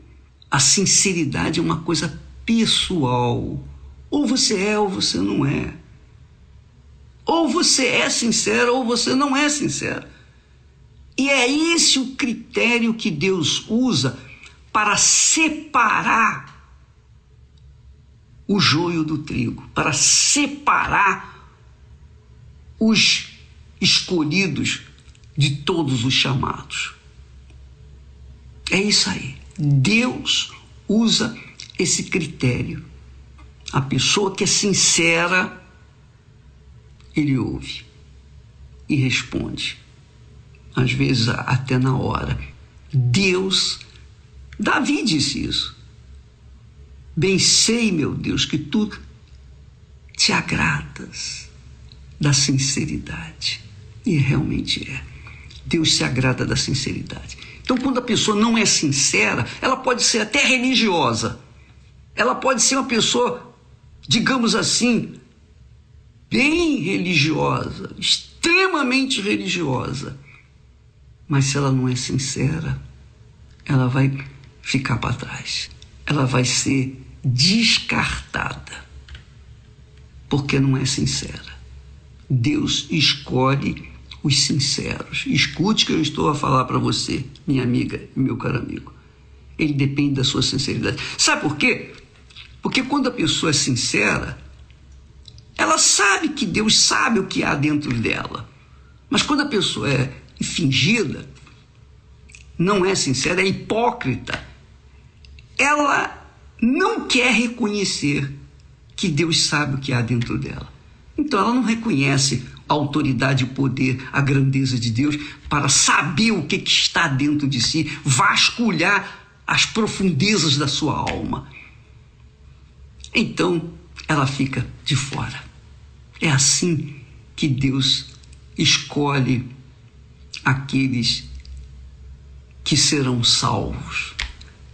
A sinceridade é uma coisa pessoal. Ou você é ou você não é. Ou você é sincero ou você não é sincero. E é esse o critério que Deus usa para separar o joio do trigo, para separar os escolhidos de todos os chamados. É isso aí. Deus usa esse critério. A pessoa que é sincera, ele ouve e responde. Às vezes, até na hora. Deus, Davi disse isso. Bem sei, meu Deus, que tu te agradas da sinceridade. E realmente é. Deus se agrada da sinceridade. Então, quando a pessoa não é sincera, ela pode ser até religiosa. Ela pode ser uma pessoa, digamos assim, bem religiosa, extremamente religiosa. Mas se ela não é sincera, ela vai ficar para trás. Ela vai ser descartada. Porque não é sincera. Deus escolhe os sinceros. Escute o que eu estou a falar para você, minha amiga e meu caro amigo. Ele depende da sua sinceridade. Sabe por quê? Porque quando a pessoa é sincera, ela sabe que Deus sabe o que há dentro dela. Mas quando a pessoa é fingida, não é sincera, é hipócrita, ela não quer reconhecer que Deus sabe o que há dentro dela. Então ela não reconhece a autoridade, o poder, a grandeza de Deus para saber o que, está dentro de si, vasculhar as profundezas da sua alma. Então ela fica de fora. É assim que Deus escolhe aqueles que serão salvos,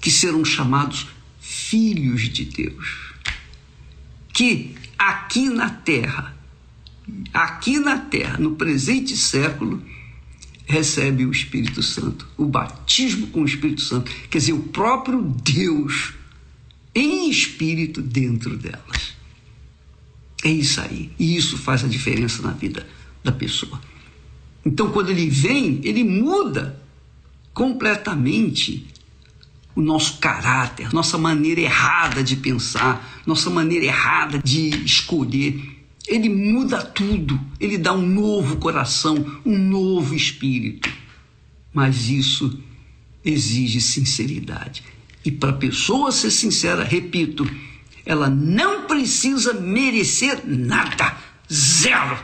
que serão chamados filhos de Deus, que aqui na terra, aqui na terra, no presente século, recebe o Espírito Santo, o batismo com o Espírito Santo, quer dizer, o próprio Deus em espírito dentro delas. É isso aí. E isso faz a diferença na vida da pessoa. Então, quando ele vem, ele muda completamente o nosso caráter, nossa maneira errada de pensar, nossa maneira errada de escolher. Ele muda tudo, ele dá um novo coração, um novo espírito. Mas isso exige sinceridade. E para a pessoa ser sincera, repito, ela não precisa merecer nada. Zero.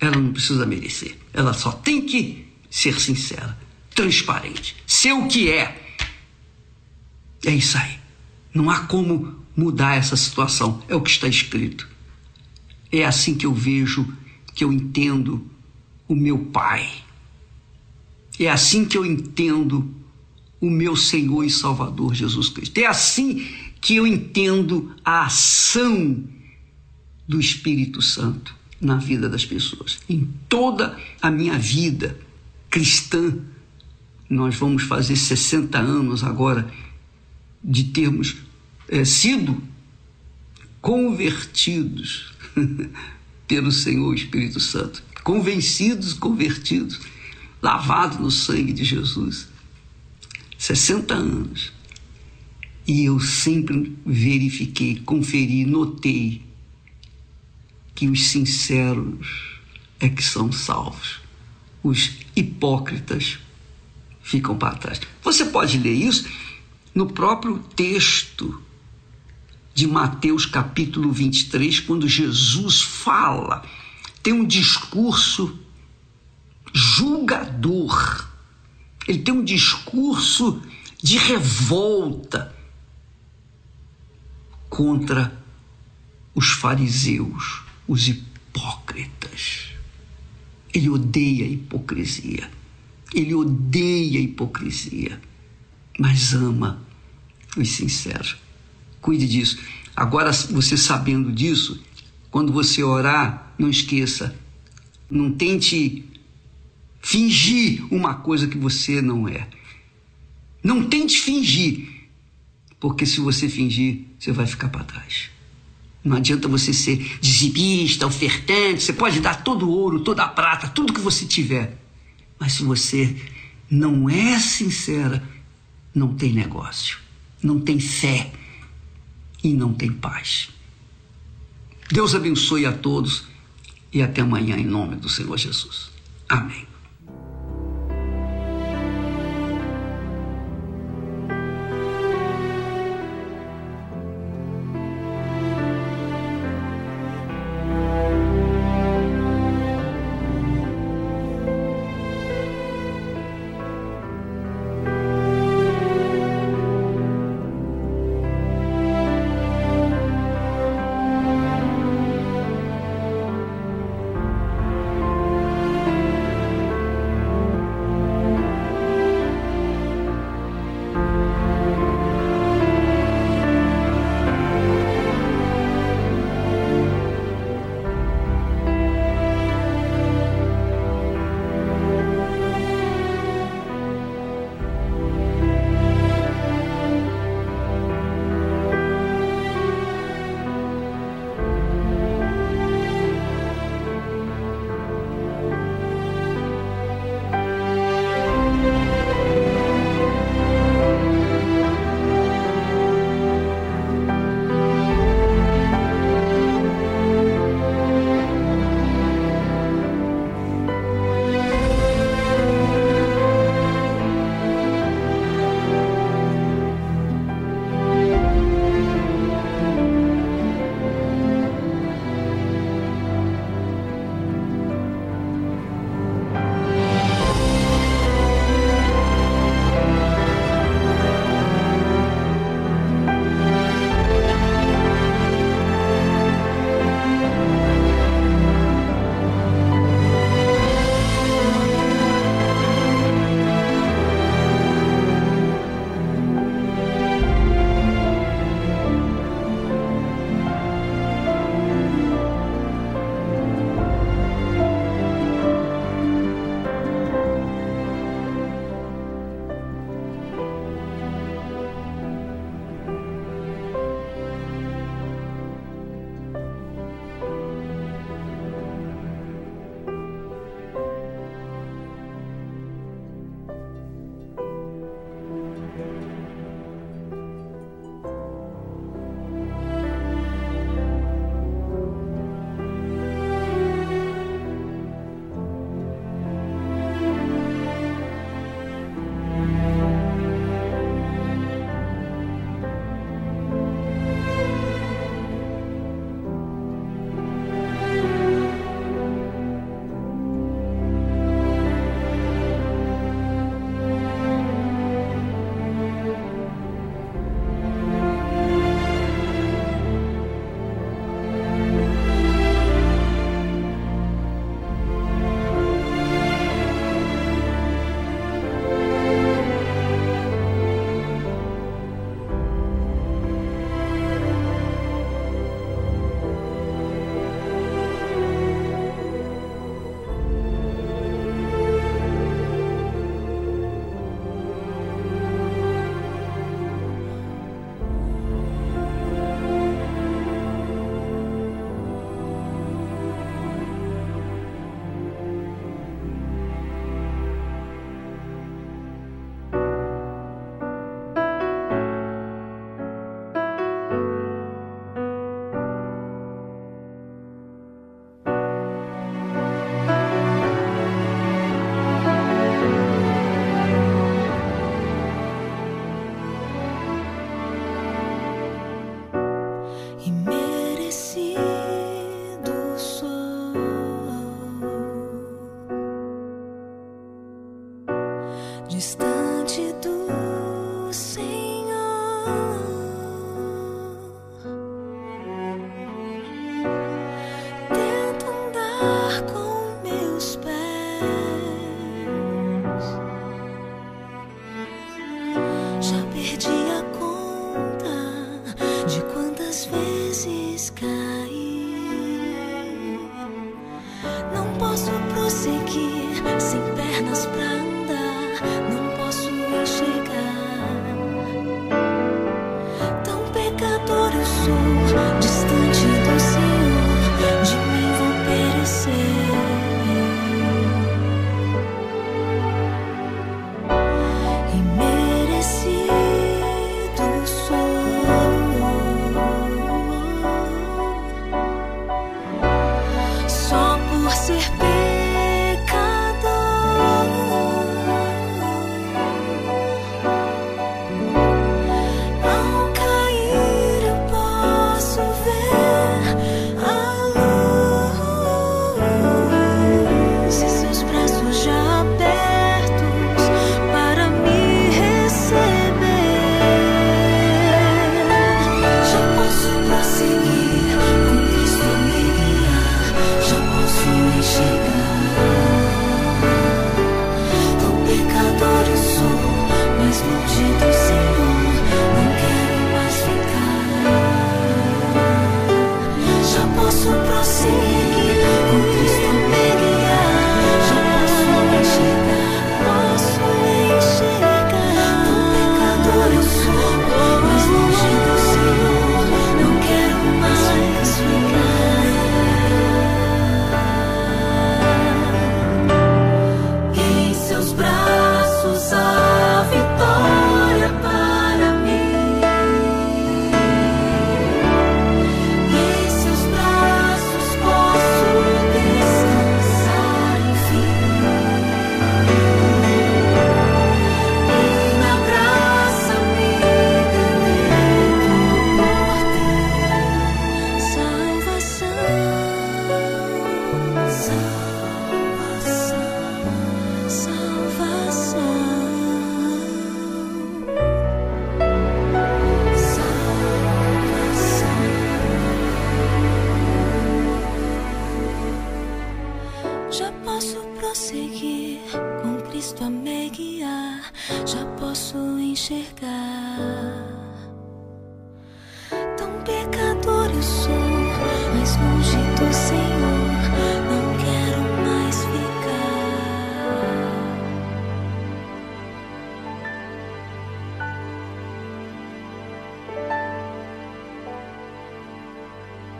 Ela não precisa merecer. Ela só tem que ser sincera, transparente, ser o que é. É isso aí. Não há como mudar essa situação. É o que está escrito. É assim que eu vejo, que eu entendo o meu Pai. É assim que eu entendo o meu Senhor e Salvador Jesus Cristo. É assim que eu entendo a ação do Espírito Santo na vida das pessoas. Em toda a minha vida cristã, nós vamos fazer 60 anos agora de termos é, sido convertidos pelo Senhor Espírito Santo, convencidos, convertidos, lavados no sangue de Jesus. 60 anos. E eu sempre verifiquei, conferi, notei que os sinceros é que são salvos. Os hipócritas ficam para trás. Você pode ler isso no próprio texto de Mateus capítulo 23, quando Jesus fala, tem um discurso julgador, ele tem um discurso de revolta contra os fariseus, os hipócritas. Ele odeia a hipocrisia. Ele odeia a hipocrisia, mas ama os sinceros. Cuide disso. Agora, você sabendo disso, quando você orar, não esqueça, não tente fingir uma coisa que você não é. Não tente fingir, porque se você fingir, você vai ficar para trás. Não adianta você ser dizimista, ofertante, você pode dar todo o ouro, toda a prata, tudo que você tiver. Mas se você não é sincera, não tem negócio, não tem fé e não tem paz. Deus abençoe a todos e até amanhã em nome do Senhor Jesus. Amém.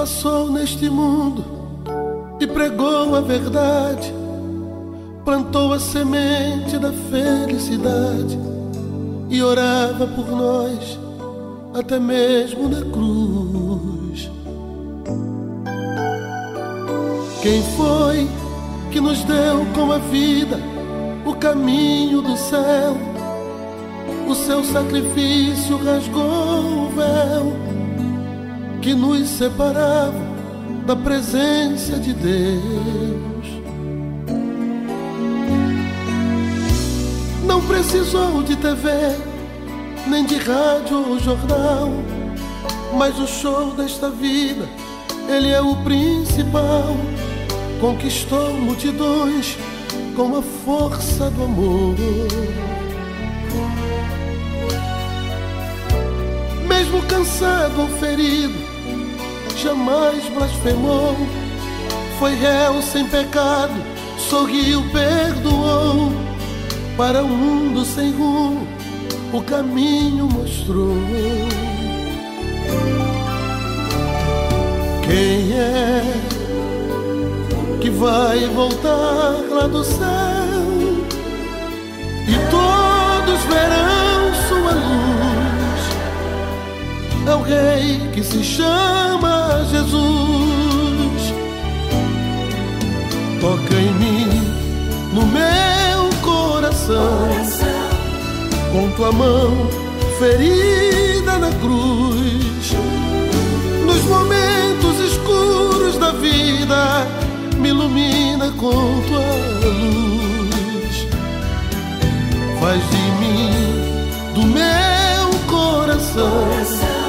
Passou neste mundo e pregou a verdade, plantou a semente da felicidade e orava por nós até mesmo na cruz? Quem foi que nos deu com a vida o caminho do céu? O seu sacrifício rasgou o véu que nos separava da presença de Deus. Não precisou de TV, nem de rádio ou jornal, mas o show desta vida, ele é o principal. Conquistou multidões com a força do amor. Mesmo cansado ou ferido, jamais blasfemou. Foi réu sem pecado, sorriu, perdoou. Para um mundo sem rumo, o caminho mostrou. Quem é que vai voltar lá do céu e todos É o Rei que se chama Jesus. Toca em mim, no meu coração, com tua mão ferida na cruz. Nos momentos escuros da vida, me ilumina com tua luz. Faz de mim, do meu coração,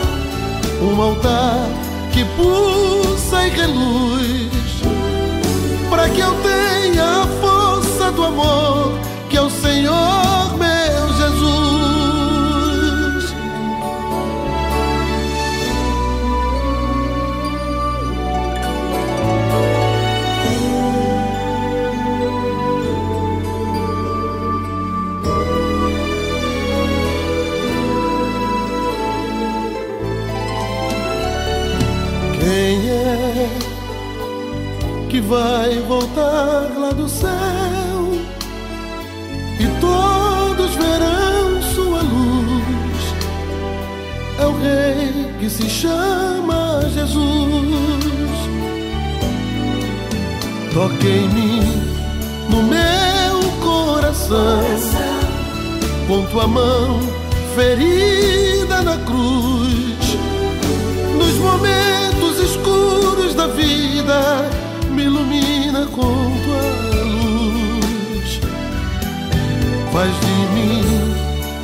um altar que pulsa e reluz para que eu tenha a força do amor vai voltar lá do céu e todos verão sua luz. É o Rei que se chama Jesus. Toque em mim, no meu coração, com tua mão ferida Faz de mim,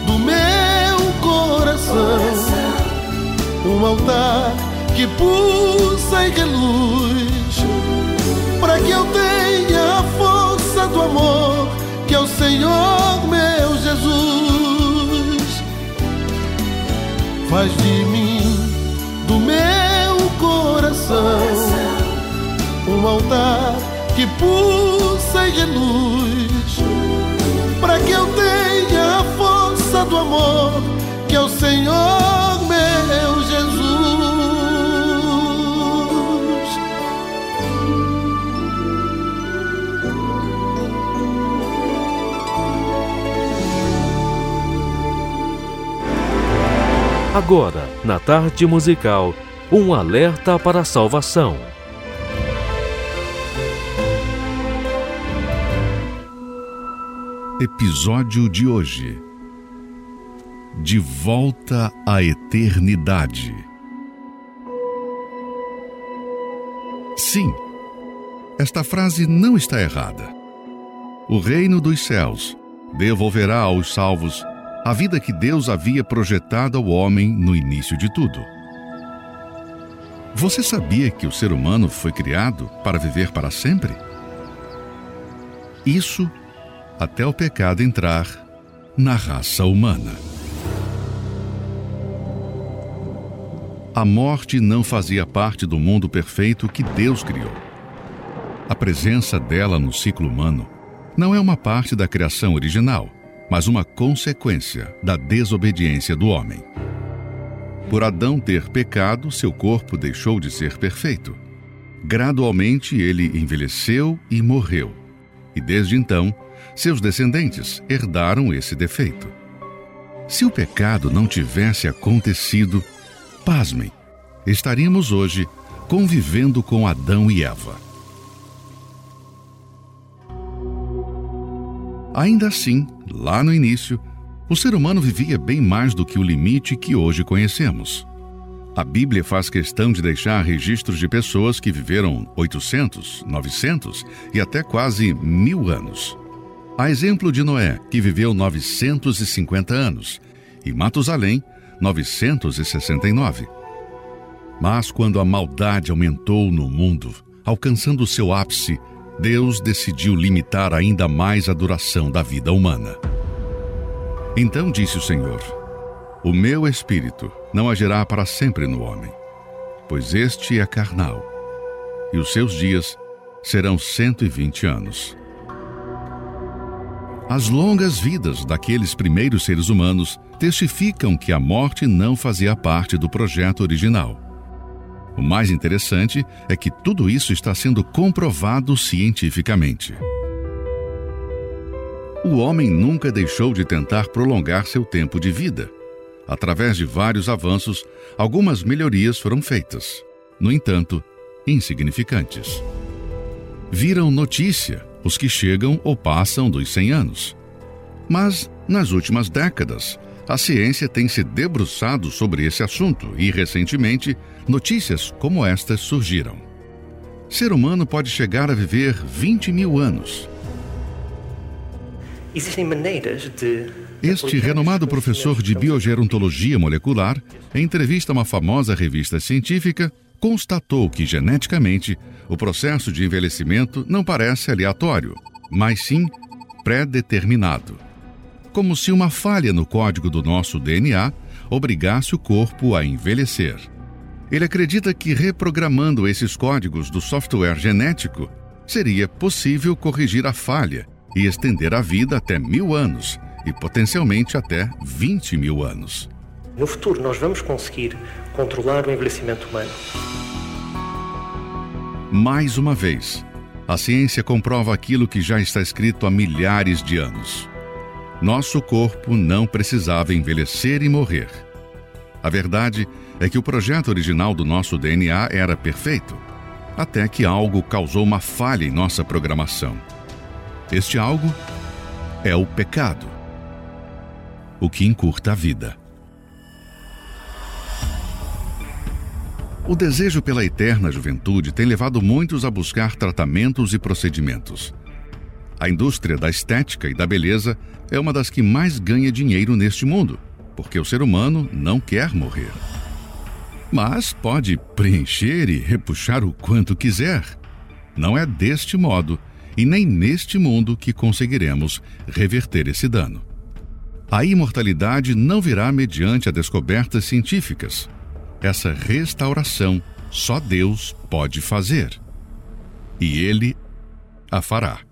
do meu coração, um altar que pulsa e reluz. Para que eu tenha a força do amor que é o Senhor meu Jesus. Faz de mim, do meu coração um altar que pulsa e reluz, do amor que é o Senhor meu Jesus. Agora, na tarde musical, um alerta para a salvação. Episódio de hoje. De volta à eternidade. Sim, esta frase não está errada. O reino dos céus devolverá aos salvos a vida que Deus havia projetado ao homem no início de tudo. Você sabia que o ser humano foi criado para viver para sempre? Isso até o pecado entrar na raça humana. A morte não fazia parte do mundo perfeito que Deus criou. A presença dela no ciclo humano não é uma parte da criação original, mas uma consequência da desobediência do homem. Por Adão ter pecado, seu corpo deixou de ser perfeito. Gradualmente ele envelheceu e morreu. E desde então, seus descendentes herdaram esse defeito. Se o pecado não tivesse acontecido, pasmem, estaríamos hoje convivendo com Adão e Eva. Ainda assim, lá no início, o ser humano vivia bem mais do que o limite que hoje conhecemos. A Bíblia faz questão de deixar registros de pessoas que viveram 800, 900 e até quase mil anos. A exemplo de Noé, que viveu 950 anos, e Matusalém, 969. Mas quando a maldade aumentou no mundo, alcançando seu ápice, Deus decidiu limitar ainda mais a duração da vida humana. Então disse o Senhor: O meu espírito não agirá para sempre no homem, pois este é carnal, e os seus dias serão cento e vinte anos. As longas vidas daqueles primeiros seres humanos testificam que a morte não fazia parte do projeto original. O mais interessante é que tudo isso está sendo comprovado cientificamente. O homem nunca deixou de tentar prolongar seu tempo de vida. Através de vários avanços, algumas melhorias foram feitas. No entanto, insignificantes. Viram notícia os que chegam ou passam dos 100 anos. Mas, nas últimas décadas, a ciência tem se debruçado sobre esse assunto e, recentemente, notícias como estas surgiram. Ser humano pode chegar a viver 20 mil anos. Existem maneiras de. Este renomado professor de biogerontologia molecular, em entrevista a uma famosa revista científica, constatou que geneticamente o processo de envelhecimento não parece aleatório, mas sim pré-determinado. Como se uma falha no código do nosso DNA obrigasse o corpo a envelhecer. Ele acredita que reprogramando esses códigos do software genético seria possível corrigir a falha e estender a vida até mil anos e potencialmente até 20 mil anos. No futuro, nós vamos conseguir controlar o envelhecimento humano. Mais uma vez, a ciência comprova aquilo que já está escrito há milhares de anos. Nosso corpo não precisava envelhecer e morrer. A verdade é que o projeto original do nosso DNA era perfeito, até que algo causou uma falha em nossa programação. Este algo é o pecado, o que encurta a vida. O desejo pela eterna juventude tem levado muitos a buscar tratamentos e procedimentos. A indústria da estética e da beleza é uma das que mais ganha dinheiro neste mundo, porque o ser humano não quer morrer. Mas pode preencher e repuxar o quanto quiser. Não é deste modo e nem neste mundo que conseguiremos reverter esse dano. A imortalidade não virá mediante a descobertas científicas. Essa restauração só Deus pode fazer. E Ele a fará.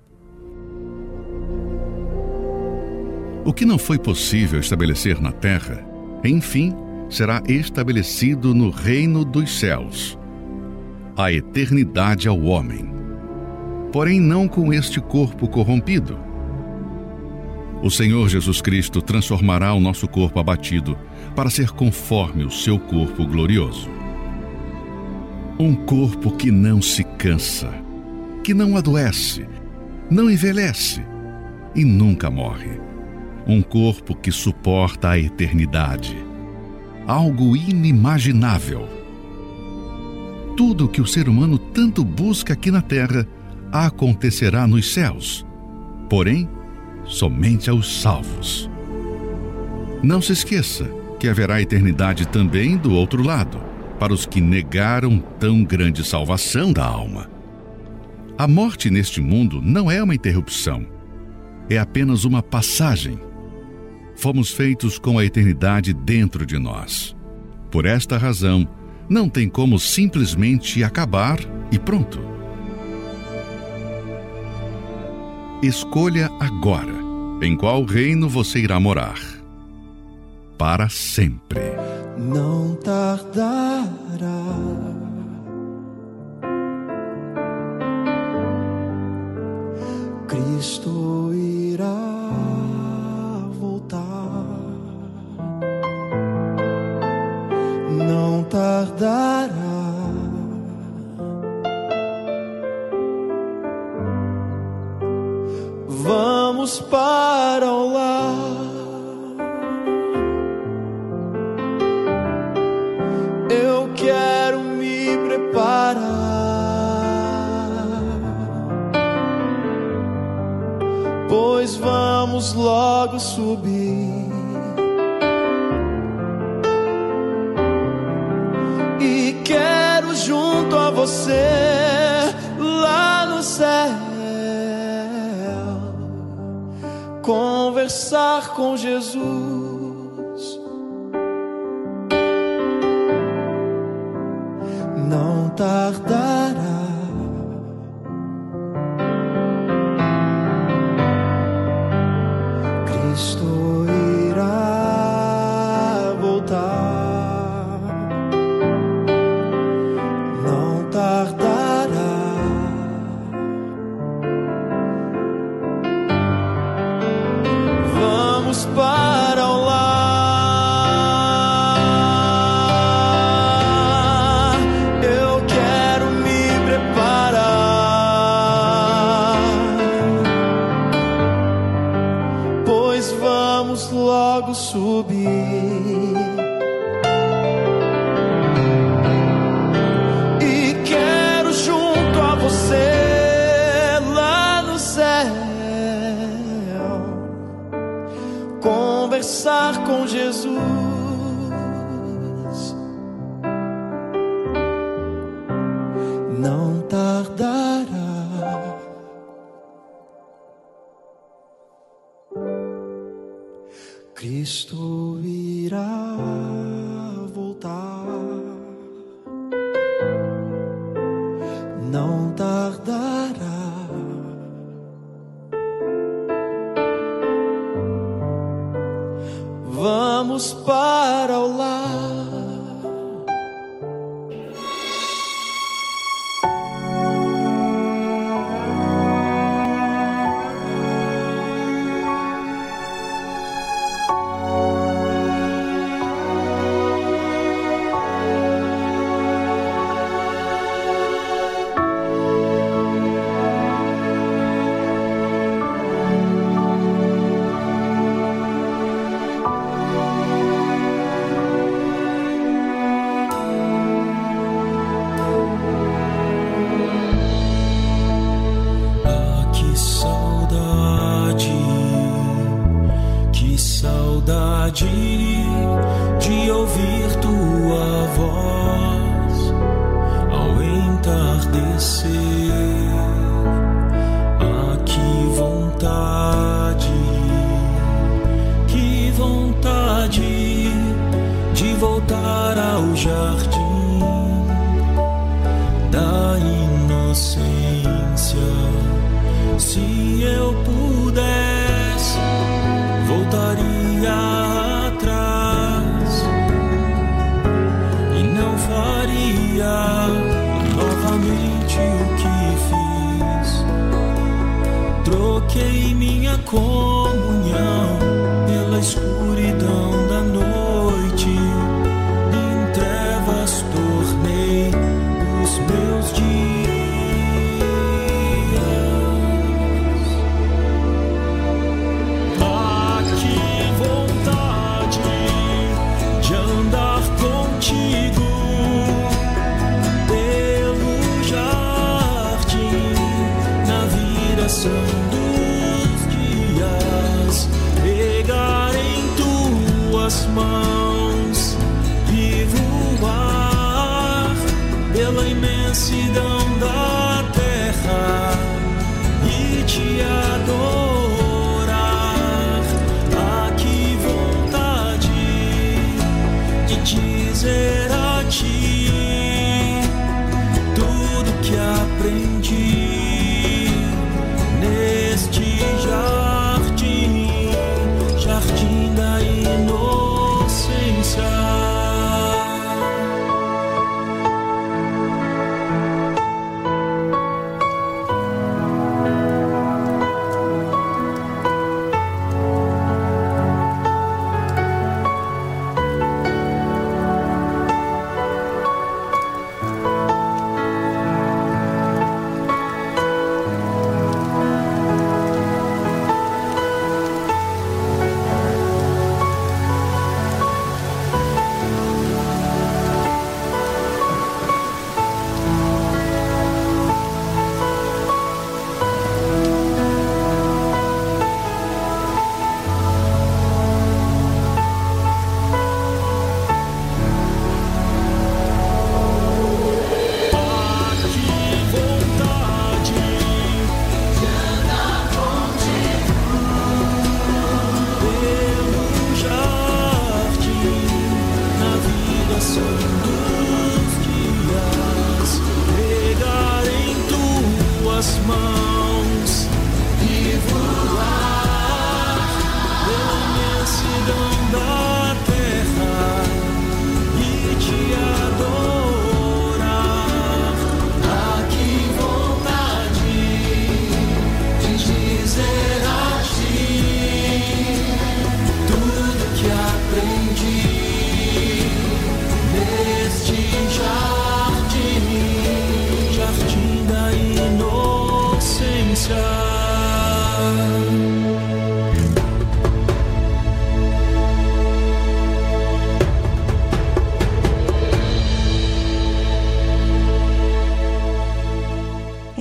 O que não foi possível estabelecer na terra, enfim, será estabelecido no reino dos céus. A eternidade ao homem. Porém, não com este corpo corrompido. O Senhor Jesus Cristo transformará o nosso corpo abatido para ser conforme o seu corpo glorioso. Um corpo que não se cansa, que não adoece, não envelhece e nunca morre um corpo que suporta a eternidade. Algo inimaginável. Tudo o que o ser humano tanto busca aqui na terra acontecerá nos céus, porém, somente aos salvos. Não se esqueça que haverá eternidade também do outro lado, para os que negaram tão grande salvação da alma. A morte neste mundo não é uma interrupção, é apenas uma passagem fomos feitos com a eternidade dentro de nós. Por esta razão, não tem como simplesmente acabar e pronto. Escolha agora em qual reino você irá morar. Para sempre. Não tardará. Cristo irá tardará. Vamos para o lar. Eu quero me preparar. Pois vamos logo subir. Quero junto a você lá no céu conversar com Jesus. Não tardará. Para o lar.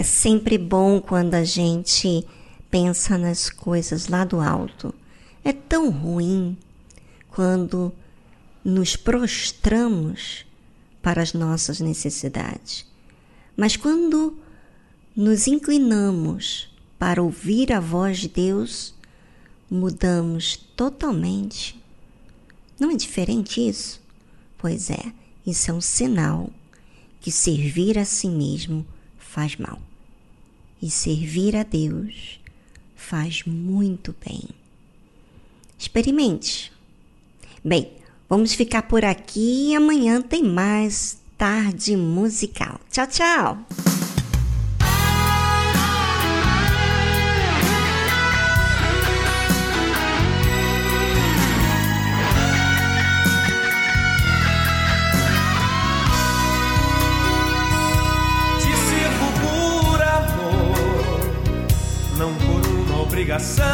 É sempre bom quando a gente pensa nas coisas lá do alto. É tão ruim quando nos prostramos para as nossas necessidades. Mas quando nos inclinamos para ouvir a voz de Deus, mudamos totalmente. Não é diferente isso? Pois é, isso é um sinal que servir a si mesmo faz mal. E servir a Deus faz muito bem. Experimente. Bem, vamos ficar por aqui e amanhã tem mais tarde musical. Tchau, tchau. Obrigação.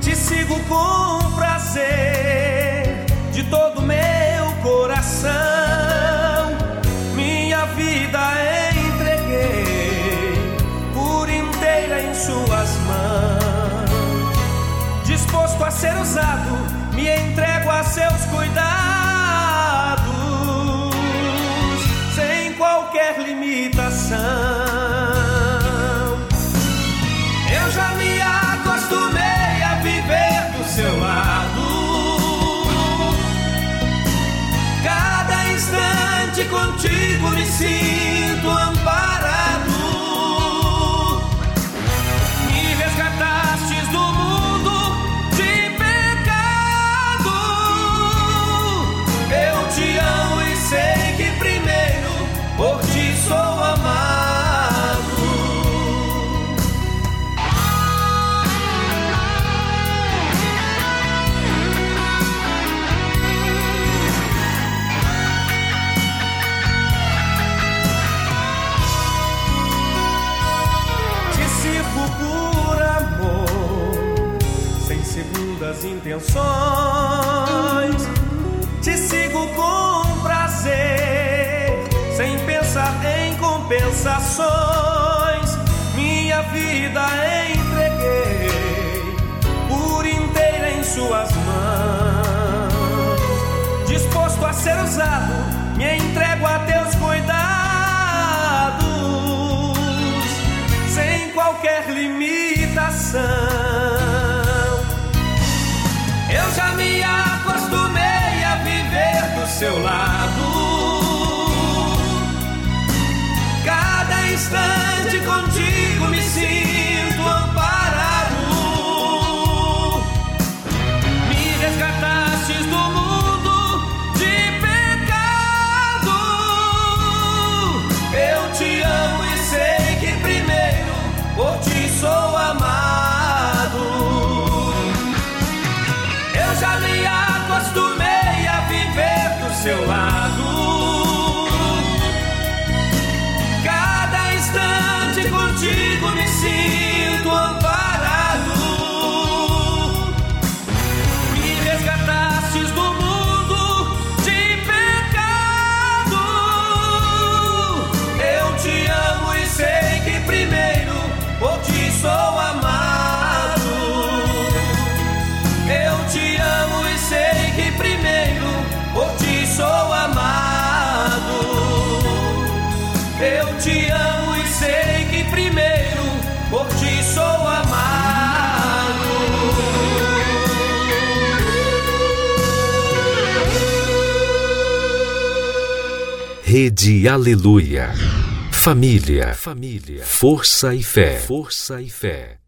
Te sigo com prazer de todo meu coração. Minha vida entreguei por inteira em Suas mãos. Disposto a ser usado, me entrego a seus cuidados intenções. Te sigo com prazer, sem pensar em compensações. Minha vida entreguei por inteira em Suas mãos. Disposto a ser usado, me entrego a teus cuidados sem qualquer limitação. Rede Aleluia. Família, família, força e fé. Força e fé.